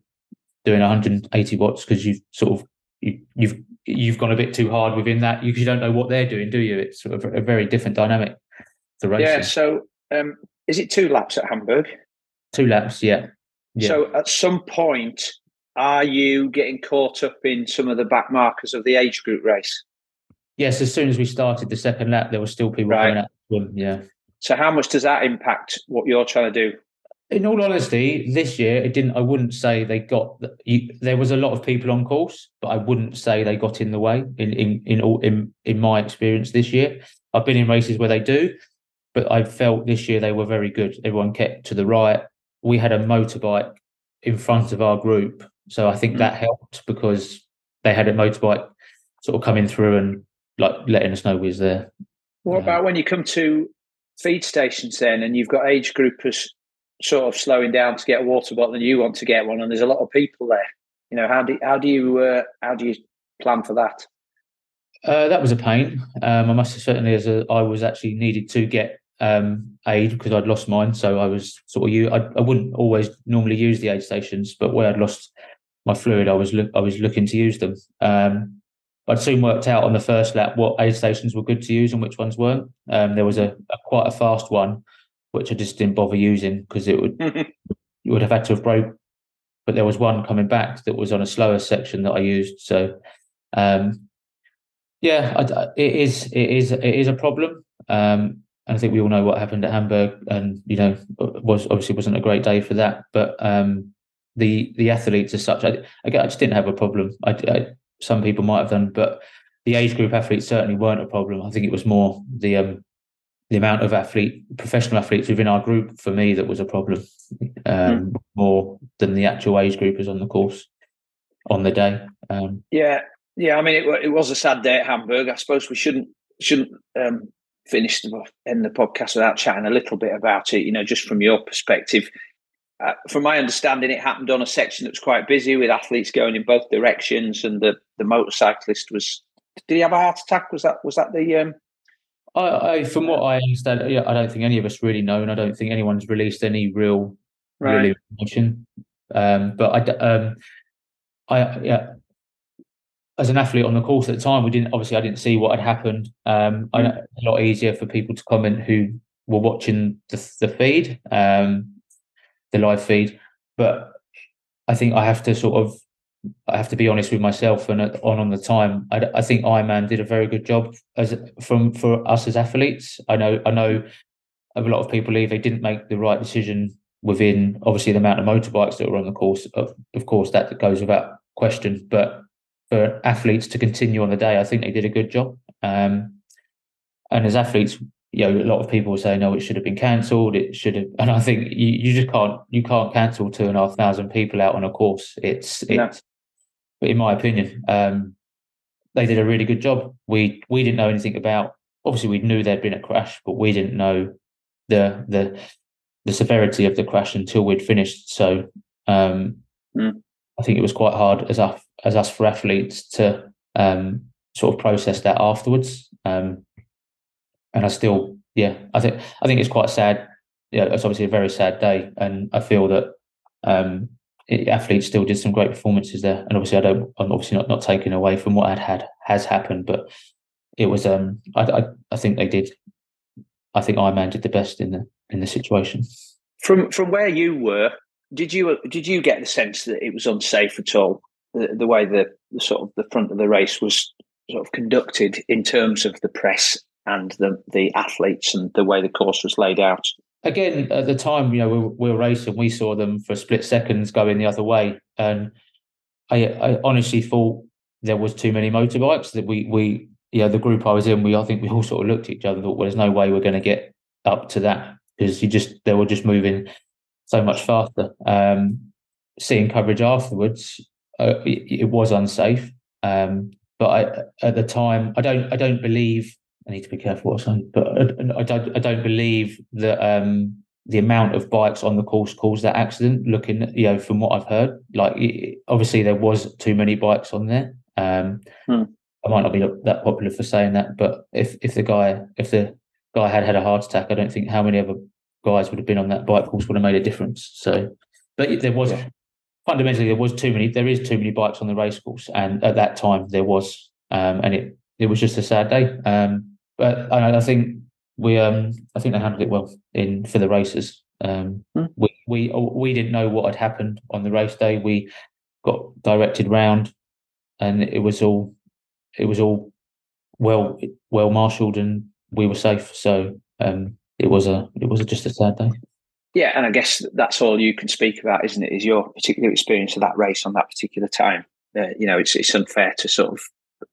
doing 180 watts because you've sort of you, you've you've gone a bit too hard within that because you don't know what they're doing, do you? It's sort of a very different dynamic. The race. Yeah. So, um, is it two laps at Hamburg? Two laps, yeah. yeah. So, at some point, are you getting caught up in some of the back markers of the age group race? Yes. As soon as we started the second lap, there were still people right. coming out. Yeah. So, how much does that impact what you're trying to do? In all honesty, this year it didn't. I wouldn't say they got. You, there was a lot of people on course, but I wouldn't say they got in the way. In in in all in in my experience this year, I've been in races where they do, but I felt this year they were very good. Everyone kept to the right. We had a motorbike in front of our group, so I think mm. that helped because they had a motorbike sort of coming through and like letting us know we was there. What about when you come to feed stations then, and you've got age groupers sort of slowing down to get a water bottle and you want to get one, and there's a lot of people there. You know, how do how do you uh, how do you plan for that? Uh, that was a pain. Um, I must have certainly, as a, I was actually needed to get um, aid because I'd lost mine. So I was sort of you. I, I wouldn't always normally use the aid stations, but where I'd lost my fluid, I was I was looking to use them. Um, I'd soon worked out on the first lap what aid stations were good to use and which ones weren't. Um, there was a, a, quite a fast one, which I just didn't bother using because it would you would have had to have broke. But there was one coming back that was on a slower section that I used. So, um, yeah, I, it is it is it is a problem. Um, and I think we all know what happened at Hamburg, and you know, was obviously wasn't a great day for that. But um, the the athletes as such, I, I just didn't have a problem. I, I, some people might have done, but the age group athletes certainly weren't a problem. I think it was more the um, the amount of athlete professional athletes within our group for me that was a problem, um, mm. more than the actual age groupers on the course on the day. Um, yeah, yeah. I mean, it, it was a sad day at Hamburg. I suppose we shouldn't shouldn't um, finish the, end the podcast without chatting a little bit about it. You know, just from your perspective. Uh, from my understanding, it happened on a section that was quite busy with athletes going in both directions, and the, the motorcyclist was. Did he have a heart attack? Was that was that the? Um... I, I, from what I understand, yeah, I don't think any of us really know, and I don't think anyone's released any real, right. real information. Um, but I, um, I, yeah, as an athlete on the course at the time, we didn't obviously I didn't see what had happened. Um, mm. a lot easier for people to comment who were watching the, the feed, um, the live feed. But I think I have to sort of I have to be honest with myself and on on the time. I, I think Ironman did a very good job as from for us as athletes. I know I know a lot of people they didn't make the right decision within obviously the amount of motorbikes that were on the course. Of, of course, that goes without question. But for athletes to continue on the day. I think they did a good job. Um, and as athletes, you know, a lot of people were saying, "No, it should have been cancelled. It should have." And I think you, you just can't you can't cancel two and a half thousand people out on a course. It's it's. But in my opinion, um, they did a really good job. We we didn't know anything about. Obviously, we knew there'd been a crash, but we didn't know the the the severity of the crash until we'd finished. So um, mm. I think it was quite hard as us as us for athletes to um, sort of process that afterwards. Um, and I still, yeah, I think I think it's quite sad. Yeah, it's obviously a very sad day, and I feel that um, athletes still did some great performances there. And obviously, I don't, I'm obviously not not taking away from what had had has happened, but it was. Um, I, I, I think they did. I think Ironman did the best in the in the situation. From from where you were, did you did you get the sense that it was unsafe at all? The, the way the, the sort of the front of the race was sort of conducted in terms of the press and the the athletes and the way the course was laid out. Again, at the time, you know, we, we were racing. We saw them for split seconds going the other way, and I, I honestly thought there was too many motorbikes. That we we yeah, the group I was in, we I think we all sort of looked at each other and thought, well, there's no way we're going to get up to that because you just they were just moving so much faster. Um, seeing coverage afterwards, uh, it, it, was unsafe. Um, but I, at the time, I don't, I don't believe. I need to be careful what I'm saying, but I, I don't, I don't believe that um, the amount of bikes on the course caused that accident. Looking, you know, from what I've heard, like it, obviously there was too many bikes on there. Um, hmm. I might not be that popular for saying that, but if if the guy if the guy had had a heart attack, I don't think how many other guys would have been on that bike course would have made a difference. So, but there was yeah. fundamentally there was too many. There is too many bikes on the race course, and at that time there was, um, and it it was just a sad day. Um, but I, I, think we um I think they handled it well in for the races. Um, hmm. we we we didn't know what had happened on the race day. We got directed round, and it was all it was all well well marshalled, and we were safe. So um, it was a it was a, just a sad day. Yeah, and I guess that's all you can speak about, isn't it? Is your particular experience of that race on that particular time? Uh, you know, it's it's unfair to sort of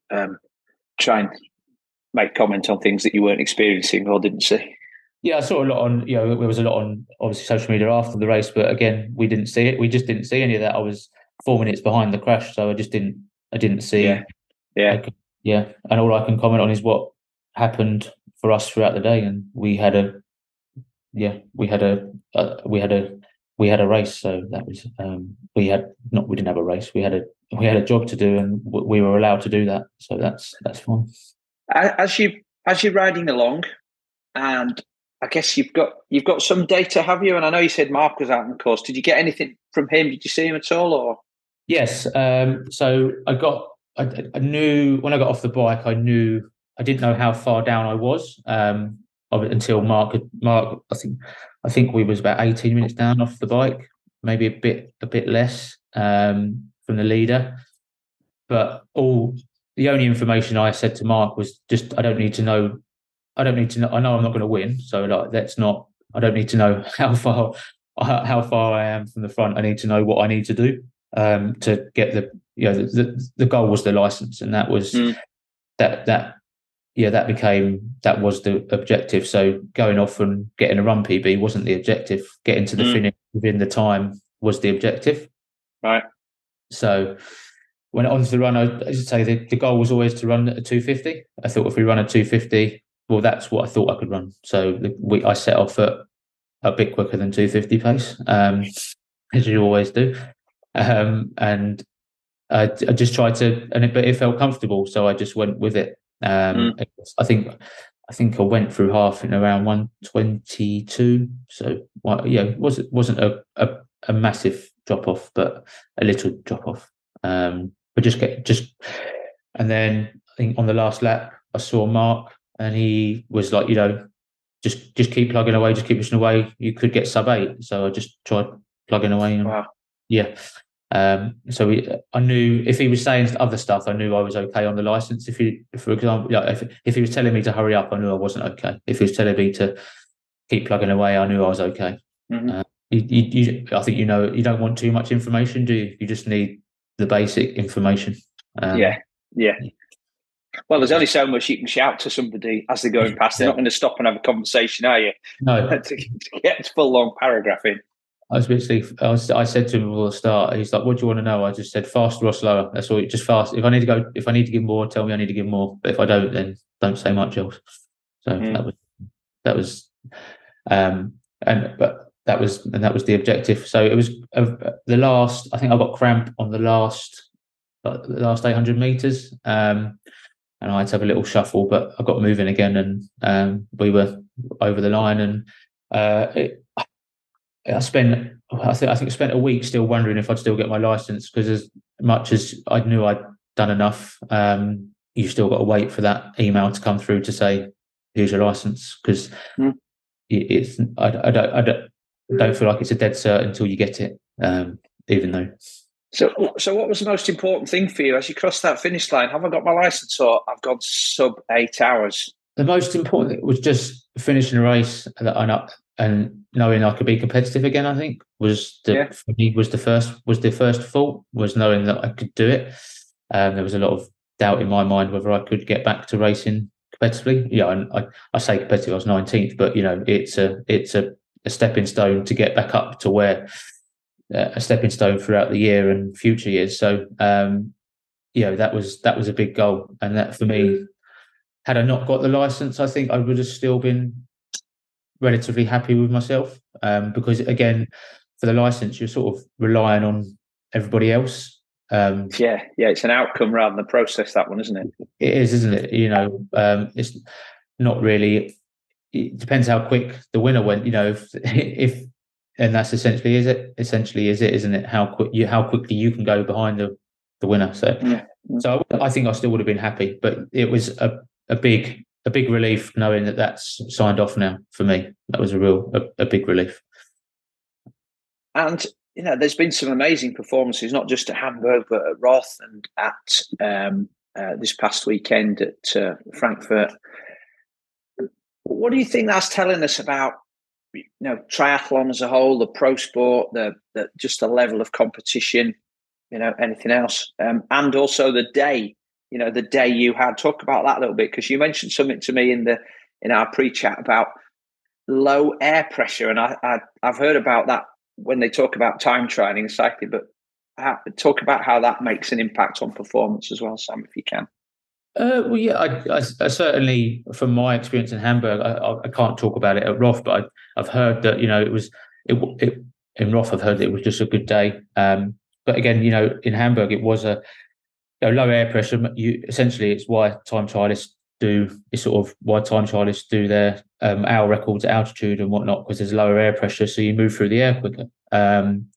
um, try and make comment on things that you weren't experiencing or didn't see. Yeah, I saw a lot on. You know, there was a lot on obviously social media after the race, but again, we didn't see it. We just didn't see any of that. I was four minutes behind the crash, so I just didn't. I didn't see. Yeah, yeah, yeah. And all I can comment on is what happened for us throughout the day, and we had a yeah, we had a uh, we had a we had a race, so that was um, we had not we didn't have a race. We had a we had a job to do, and we were allowed to do that. So that's that's fine. As you as you're riding along, and I guess you've got you've got some data, have you? And I know you said Mark was out on the course. Did you get anything from him? Did you see him at all, or? Yes. Um, so I got I, I, knew when I got off the bike, I knew I didn't know how far down I was um, until Mark. Mark, I think I think we was about eighteen minutes down off the bike, maybe a bit a bit less um, from the leader. But all the only information I said to Mark was just I don't need to know I don't need to know. I know I'm not going to win, so like that's not. I don't need to know how far how far I am from the front. I need to know what I need to do um, to get the you know the, the, the goal was the license, and that was mm. that that yeah that became that was the objective. So going off and getting a run PB wasn't the objective. Getting to the mm. finish within the time was the objective. Right. So when onto the run, I, I should say the, the goal was always to run at a 250. I thought if we run a 250, well, that's what I thought I could run. So we, I set off at a bit quicker than 250 pace, um, as you always do. Um, and I, I, just tried to, and it, but it felt comfortable, so I just went with it. Um, mm. I think, I think I went through half in around 122. So well, yeah, it wasn't wasn't a, a, a massive drop off, but a little drop off. Um, but just get just, and then I think on the last lap I saw Mark and he was like, you know, just just keep plugging away, just keep pushing away. You could get sub eight, so I just tried plugging away. And, wow. Yeah. Um, so we, I knew if he was saying other stuff, I knew I was okay on the license. If he, for example, if if he was telling me to hurry up, I knew I wasn't okay. If he was telling me to keep plugging away, I knew I was okay. Mm-hmm. Uh, you, you, you, I think you know you don't want too much information, do you? You just need the basic information. Um, yeah, yeah. Well, there's only so much you can shout to somebody as they're going past. They're not going to stop and have a conversation, are you? No. to, get full long paragraph in. I was basically, I, was, I said to him before the start, he's like, "What do you want to know?" I just said, "Faster or slower?" That's all. Just fast. If I need to go, if I need to give more, tell me I need to give more. But if I don't, then don't say much else. So mm. that was that was, um, and but that was and that was the objective. So it was uh, the last. I think I got cramp on the last, uh, the last eight hundred meters. Um, and I had to have a little shuffle, but I got moving again, and um, we were over the line. And uh, it, I spent, I think, I think I spent a week still wondering if I'd still get my license because as much as I knew I'd done enough, um, you still got to wait for that email to come through to say here's your license because mm. it's I, I, don't I don't don't feel like it's a dead cert until you get it, um, even though so, so what was the most important thing for you as you crossed that finish line? Have I got my license or I've gone sub eight hours? The most important thing was just finishing a race and, and knowing I could be competitive again. I think was the yeah. for me was the first was the first fault was knowing that I could do it. Um, there was a lot of doubt in my mind whether I could get back to racing competitively. Yeah, and I, I say competitive. I was nineteenth, but you know it's a it's a, a stepping stone to get back up to where a stepping stone throughout the year and future years. So, um, you know, that was that was a big goal, and that for me, had I not got the license, I think I would have still been relatively happy with myself um, because again, for the license, you're sort of relying on everybody else. Um, yeah, yeah, it's an outcome rather than a process. That one, isn't it? It is, isn't it? You know, um, it's not really. It depends how quick the winner went. You know, if if and that's essentially is it essentially is it isn't it how quick you how quickly you can go behind the the winner so yeah. so I think I still would have been happy but it was a, a big a big relief knowing that that's signed off now for me that was a real a, a big relief and you know there's been some amazing performances not just at Hamburg but at Roth and at um, uh, this past weekend at uh, Frankfurt what do you think that's telling us about you know triathlon as a whole, the pro sport, the, the just the level of competition, you know, anything else, um, and also the day, you know, the day you had. Talk about that a little bit because you mentioned something to me in the in our pre-chat about low air pressure, and I, I have heard about that when they talk about time training cycling, but talk about how that makes an impact on performance as well, Sam, if you can. Uh, well, yeah, I, I, I, certainly, from my experience in Hamburg, I, I, can't talk about it at Roth, but I, have heard that you know it was it, it in Roth. I've heard it was just a good day. Um, but again, you know, in Hamburg, it was a you know, low air pressure. You essentially, it's why time trialists do it's sort of why time trialists do their um, hour records at altitude and whatnot because there's lower air pressure, so you move through the air quicker. Um,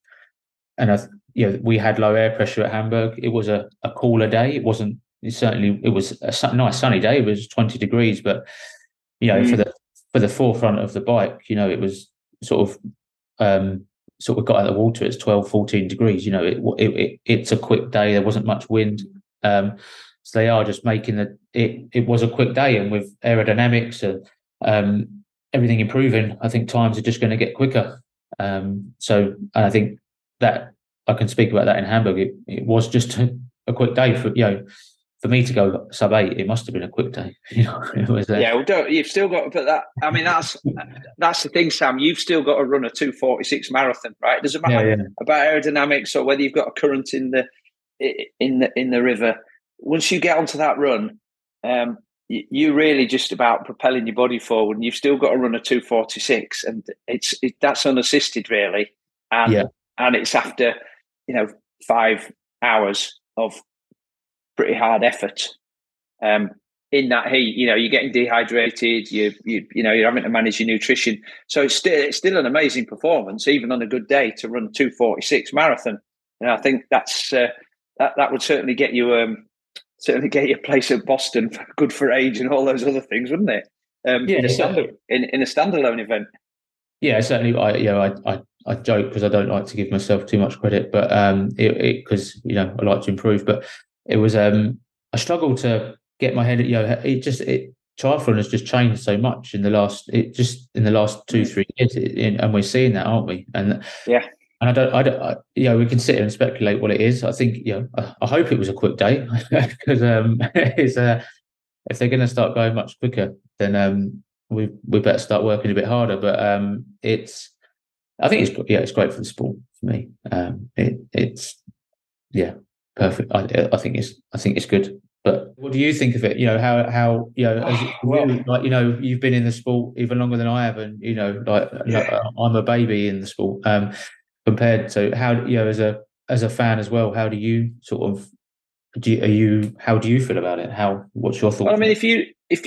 and I, you know, we had low air pressure at Hamburg. It was a, a cooler day. It wasn't it certainly it was a nice sunny day. It was 20 degrees, but you know, mm. for the for the forefront of the bike, you know, it was sort of um, sort of got out of the water. It's 12, 14 degrees. You know, it, it, it it's a quick day. There wasn't much wind. Um, so they are just making the it. It was a quick day, and with aerodynamics and um, everything improving, I think times are just going to get quicker. Um, so I think that I can speak about that in Hamburg. It, it was just a, a quick day for you know for me to go sub eight, it must have been a quick day. You know, it was. Uh, yeah, well, don't, you've still got to put that. I mean, that's that's the thing, Sam. You've still got to run a two forty six marathon, right? It doesn't matter yeah, yeah. about aerodynamics or whether you've got a current in the in the in the river. Once you get onto that run, um, you, are really just about propelling your body forward, and you've still got to run a two forty six, and it's it, that's unassisted, really, and yeah. and it's after you know five hours of pretty hard effort. Um, in that heat, you know, you're getting dehydrated. You, you, you know, you're having to manage your nutrition. So it's still, it's still an amazing performance, even on a good day, to run two forty six marathon. And I think that's uh, that that would certainly get you um, certainly get you a place at Boston, good for age, and all those other things, wouldn't it? Um, yeah, in a, stand- in, in a standalone event. Yeah, certainly. I you know I I, I joke because I don't like to give myself too much credit, but um, it because you know I like to improve, but it was um I struggled to get my head. You know, it just it triathlon has just changed so much in the last it just in the last two mm. three years, it, and we're seeing that, aren't we? And yeah. And I don't, I don't, I, you know, we can sit here and speculate what it is. I think, you know, I, I hope it was a quick day because um, it's uh, if they're going to start going much quicker, then um, we we better start working a bit harder. But um, it's, I think it's yeah, it's great for the sport for me. Um, it, it's yeah, perfect. I, I think it's I think it's good. But what do you think of it? You know how how you know as well, like you know you've been in the sport even longer than I have, and you know like yeah. I'm a baby in the sport. Um, compared to how you know as a as a fan as well, how do you sort of do you, are you how do you feel about it? How what's your thought? Well, I mean, if you if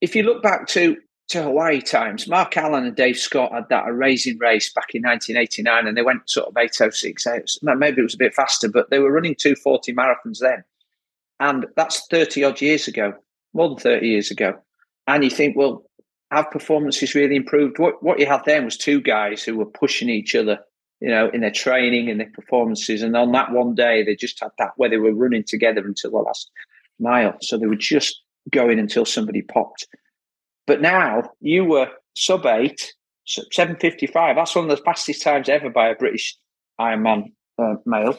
if you look back to to Hawaii times, Mark Allen and Dave Scott had that amazing race back in 1989, and they went sort of 806. Maybe it was a bit faster, but they were running 240 marathons then, and that's 30 odd years ago, more than 30 years ago. And you think, well, have performances really improved? What what you had then was two guys who were pushing each other, you know, in their training and their performances. And on that one day, they just had that where they were running together until the last mile. So they were just going until somebody popped. But now you were sub eight, 755. That's one of the fastest times ever by a British Ironman uh, male.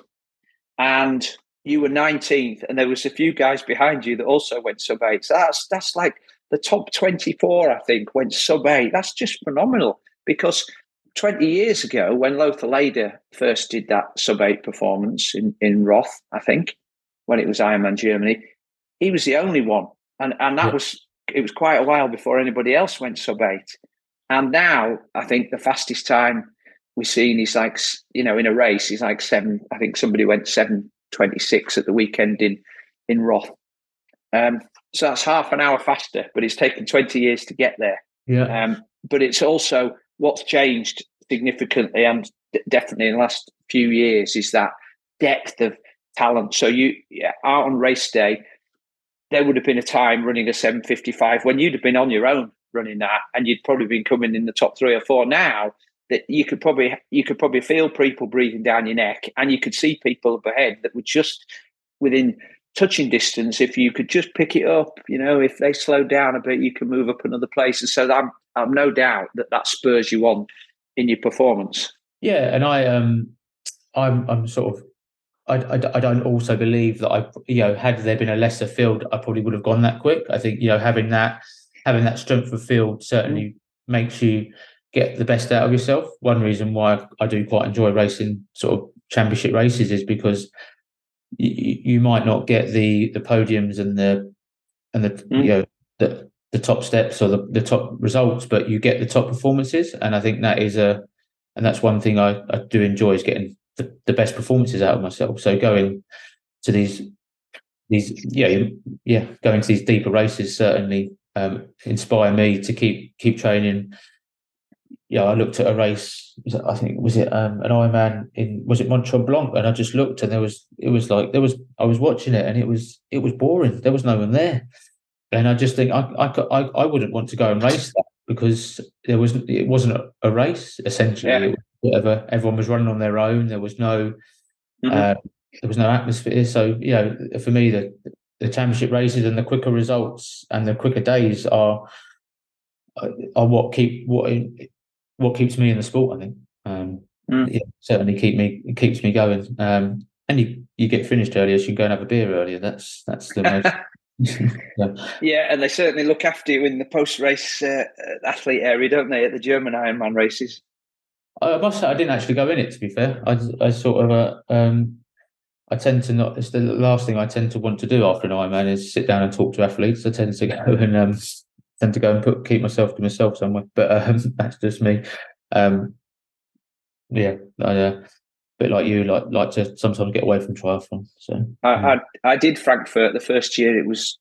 And you were 19th, and there was a few guys behind you that also went sub eight. So that's that's like the top 24, I think, went sub eight. That's just phenomenal because 20 years ago, when Lothar Leder first did that sub eight performance in, in Roth, I think, when it was Ironman Germany, he was the only one. And and that yeah. was it was quite a while before anybody else went sub eight. And now I think the fastest time we've seen is like, you know, in a race, is like seven. I think somebody went 726 at the weekend in, in Roth. Um, so that's half an hour faster, but it's taken 20 years to get there. Yeah. Um, but it's also what's changed significantly and definitely in the last few years is that depth of talent. So you yeah, out on race day, there would have been a time running a 755 when you'd have been on your own running that and you'd probably been coming in the top three or four now that you could probably you could probably feel people breathing down your neck and you could see people up ahead that were just within touching distance. If you could just pick it up you know if they slow down a bit you can move up another place. And so i'm i'm no doubt that that spurs you on in your performance. Yeah and i um i'm i'm sort of I, I, I, don't also believe that I, you know, had there been a lesser field, I probably would have gone that quick. I think, you know, having that, having that strength of field certainly mm. makes you get the best out of yourself. One reason why I do quite enjoy racing sort of championship races is because you, you might not get the the podiums and the and the mm. you know the the top steps or the, the top results, but you get the top performances. And I think that is a and that's one thing I, I do enjoy is getting the, the best performances out of myself. So going to these these yeah yeah going to these deeper races certainly um, inspire me to keep keep training. Yeah, I looked at a race. I think was it um, an Ironman in was it Mont Blanc, and I just looked and there was it was like there was I was watching it and it was it was boring. There was no one there, and I just think I I I, I wouldn't want to go and race that because there was it wasn't a, race essentially. Yeah. whatever everyone was running on their own. There was no mm-hmm. uh, there was no atmosphere. So you know, for me, the the championship races and the quicker results and the quicker days are are what keep what what keeps me in the sport. I think um, mm. yeah, certainly keep me keeps me going. Um, and you, you get finished earlier, so you can go and have a beer earlier. That's that's the most. yeah. yeah, and they certainly look after you in the post-race uh, athlete area, don't they? At the German Ironman races. I must say, I didn't actually go in it. To be fair, I, I sort of uh, um, I tend to not. It's the last thing I tend to want to do after an Ironman is sit down and talk to athletes. I tend to go and um, tend to go and put keep myself to myself somewhere. But um, that's just me. Um, yeah, I, uh, bit like you, like like to sometimes get away from triathlon. So I, I, I did Frankfurt the first year. It was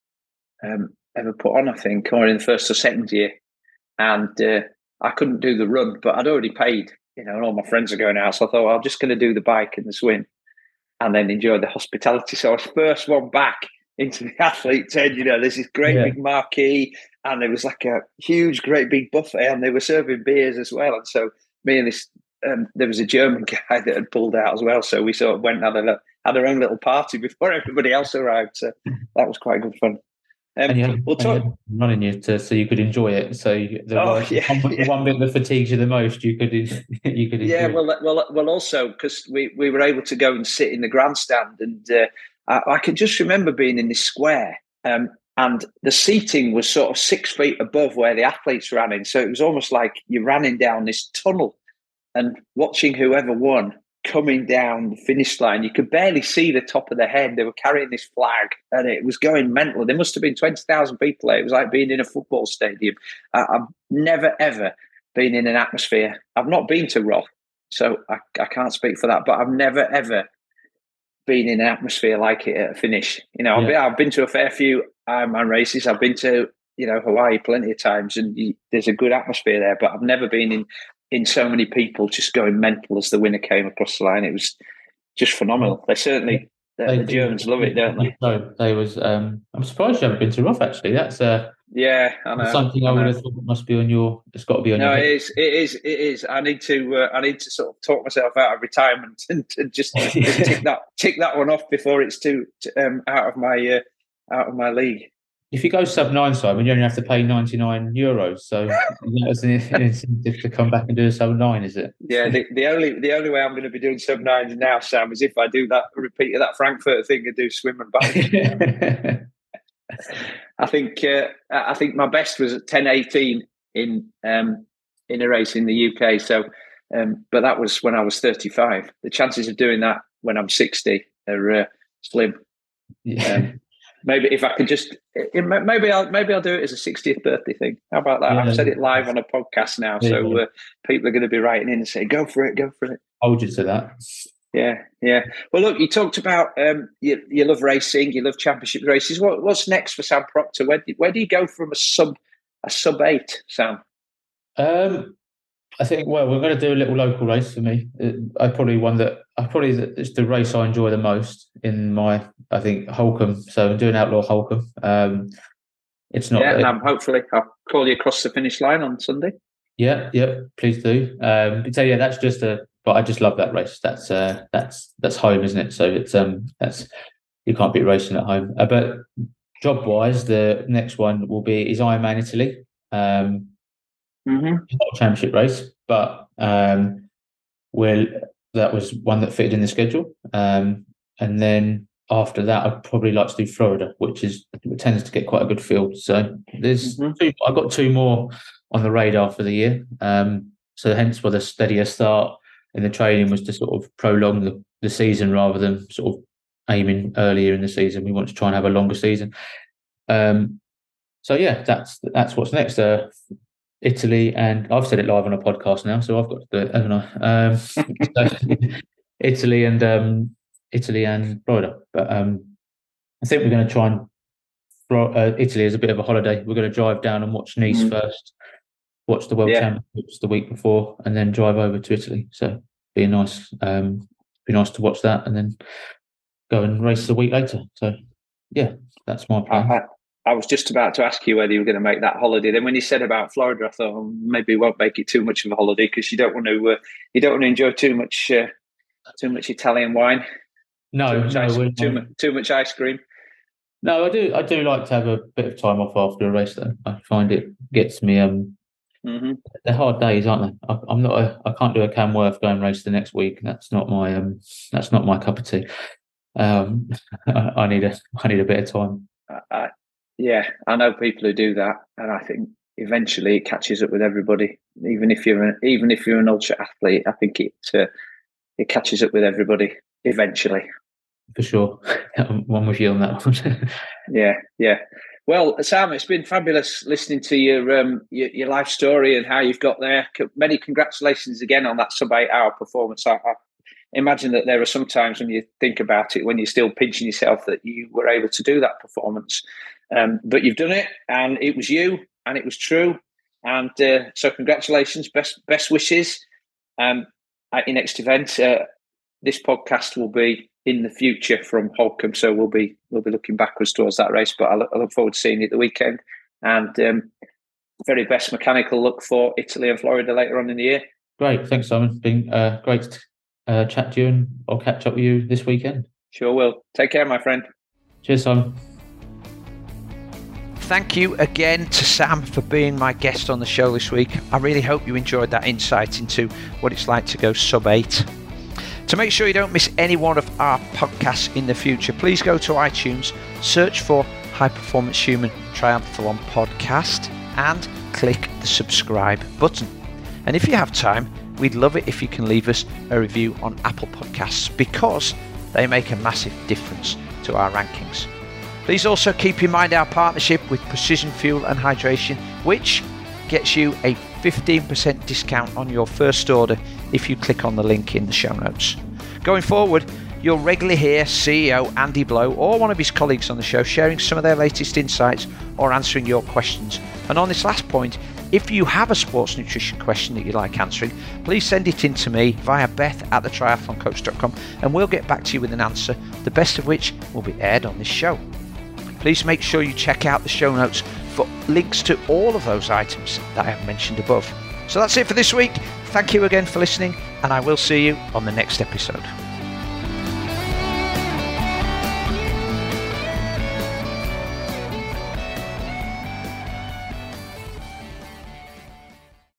um, ever put on, I think, or in the first or second year, and uh, I couldn't do the run, but I'd already paid. You know, and all my friends are going out, so I thought well, I'm just going to do the bike and the swim and then enjoy the hospitality. So I was first one back into the athlete tent. You know, there's this great yeah. big marquee, and there was like a huge, great big buffet, and they were serving beers as well. And so me and this, um, there was a German guy that had pulled out as well. So we sort of went and had, a, had our own little party before everybody else arrived. So that was quite good fun. Um, and you had, we'll talk, running you to, so you could enjoy it. So the, oh, one, yeah, one, yeah. one, bit that fatigues you the most, you could you could. Yeah, well, well, well. Also, because we we were able to go and sit in the grandstand, and uh, I, I, can just remember being in this square, um, and the seating was sort of six feet above where the athletes ran in. So it was almost like you ran in down this tunnel, and watching whoever won coming down the finish line. You could barely see the top of the head. They were carrying this flag and it was going mental. There must have been 20,000 people there. It was like being in a football stadium. I, have never, ever been in an atmosphere. I've not been to Roth, so I, I can't speak for that, but I've never, ever been in an atmosphere like it at a finish. You know, yeah. I've, been, I've been to a fair few Ironman races. I've been to, you know, Hawaii plenty of times and you, there's a good atmosphere there, but I've never been in in so many people just going mental as the winner came across the line. It was just phenomenal. They certainly they, the Germans love it, don't they? No, they was. Um, I'm surprised you haven't been to Roth. Actually, that's uh, yeah, I know, something I, I would have thought must be on your. It's got to be on. Your No, your it is. It is. It is. I need to. Uh, I need to sort of talk myself out of retirement and, and just, just tick that tick that one off before it's too um, out of my uh, out of my league if you go sub nine, Simon, you only have to pay ninety nine euros. So that's an incentive to come back and do a sub nine, is it? Yeah. The, the only the only way I'm going to be doing sub nines now, Sam, is if I do that repeat of that Frankfurt thing and do swim and bike. I think uh, I think my best was at ten eighteen in um, in a race in the UK. So, um, but that was when I was thirty five. The chances of doing that when I'm sixty are uh, slim. Yeah. Um, maybe if I could just maybe I'll maybe I'll do it as a 60th birthday thing. How about that? Yeah. I've said it live on a podcast now, yeah, so uh, people are going to be writing in and say, "Go for it, go for it." Hold you to that. Yeah, yeah. Well, look, you talked about um, you, you love racing, you love championship races. What, what's next for Sam Proctor? Where do, where do you go from a sub a sub eight, Sam? Um, I think well, we're going to do a little local race for me. Uh, I probably one that I probably it's the race I enjoy the most in my I think Holkham. So I'm doing Outlaw Holkham. Um, it's not. Yeah, and hopefully I'll call you across the finish line on Sunday. Yeah, yeah, please do. Um, so yeah, that's just a. But I just love that race. That's uh, that's that's home, isn't it? So it's um, that's you can't beat racing at home. Uh, but job wise, the next one will be is Ironman Italy. Um, mm-hmm. not a championship race, but um, well, that was one that fitted in the schedule. Um, and then after that, I'd probably like to do Florida, which is tends to get quite a good field. So there's mm-hmm. two, I've got two more on the radar for the year. Um, so hence why the steadier start in the training was to sort of prolong the, the season rather than sort of aiming earlier in the season. We want to try and have a longer season. Um, so yeah, that's that's what's next. Uh, Italy, and I've said it live on a podcast now, so I've got to do it, haven't I? Um, so Italy and um, Italy and Florida, but um, I think we're going to try and uh, Italy is a bit of a holiday. We're going to drive down and watch Nice mm. first, watch the World yeah. Championships the week before, and then drive over to Italy. So be nice, um, be nice to watch that, and then go and race the week later. So yeah, that's my plan. I, I was just about to ask you whether you were going to make that holiday. Then when you said about Florida, I thought oh, maybe we won't make it too much of a holiday because you don't want to uh, you don't want to enjoy too much uh, too much Italian wine. No, too much, no, ice, too, much, too much ice cream. No, I do. I do like to have a bit of time off after a race. Though I find it gets me. Um, mm-hmm. they're hard days, aren't they? I, am not. A, I can't do a Camworth going race the next week. That's not my. Um, that's not my cup of tea. Um, I, I, need a. I need a bit of time. I, yeah, I know people who do that, and I think eventually it catches up with everybody. Even if you're an, even if you're an ultra athlete, I think it uh, it catches up with everybody eventually. For sure, one with you on that one. yeah, yeah. Well, Sam, it's been fabulous listening to your, um, your, your life story and how you've got there. Many congratulations again on that sub eight hour performance. I, I imagine that there are some times when you think about it, when you're still pinching yourself that you were able to do that performance. Um, but you've done it, and it was you, and it was true. And uh, so, congratulations, best best wishes um, at your next event. Uh, this podcast will be in the future from Holkham, so we'll be we'll be looking backwards towards that race. But I look, I look forward to seeing you at the weekend, and um, very best mechanical look for Italy and Florida later on in the year. Great, thanks, Simon. It's Been uh, great to uh, chat to you, and I'll catch up with you this weekend. Sure will. Take care, my friend. Cheers, Simon. Thank you again to Sam for being my guest on the show this week. I really hope you enjoyed that insight into what it's like to go sub 8. To make sure you don't miss any one of our podcasts in the future, please go to iTunes, search for High Performance Human Triathlon Podcast, and click the subscribe button. And if you have time, we'd love it if you can leave us a review on Apple Podcasts because they make a massive difference to our rankings. Please also keep in mind our partnership with Precision Fuel and Hydration, which gets you a 15% discount on your first order if you click on the link in the show notes. Going forward, you'll regularly hear CEO Andy Blow or one of his colleagues on the show sharing some of their latest insights or answering your questions. And on this last point, if you have a sports nutrition question that you'd like answering, please send it in to me via beth at the triathloncoach.com and we'll get back to you with an answer, the best of which will be aired on this show please make sure you check out the show notes for links to all of those items that I have mentioned above. So that's it for this week. Thank you again for listening, and I will see you on the next episode.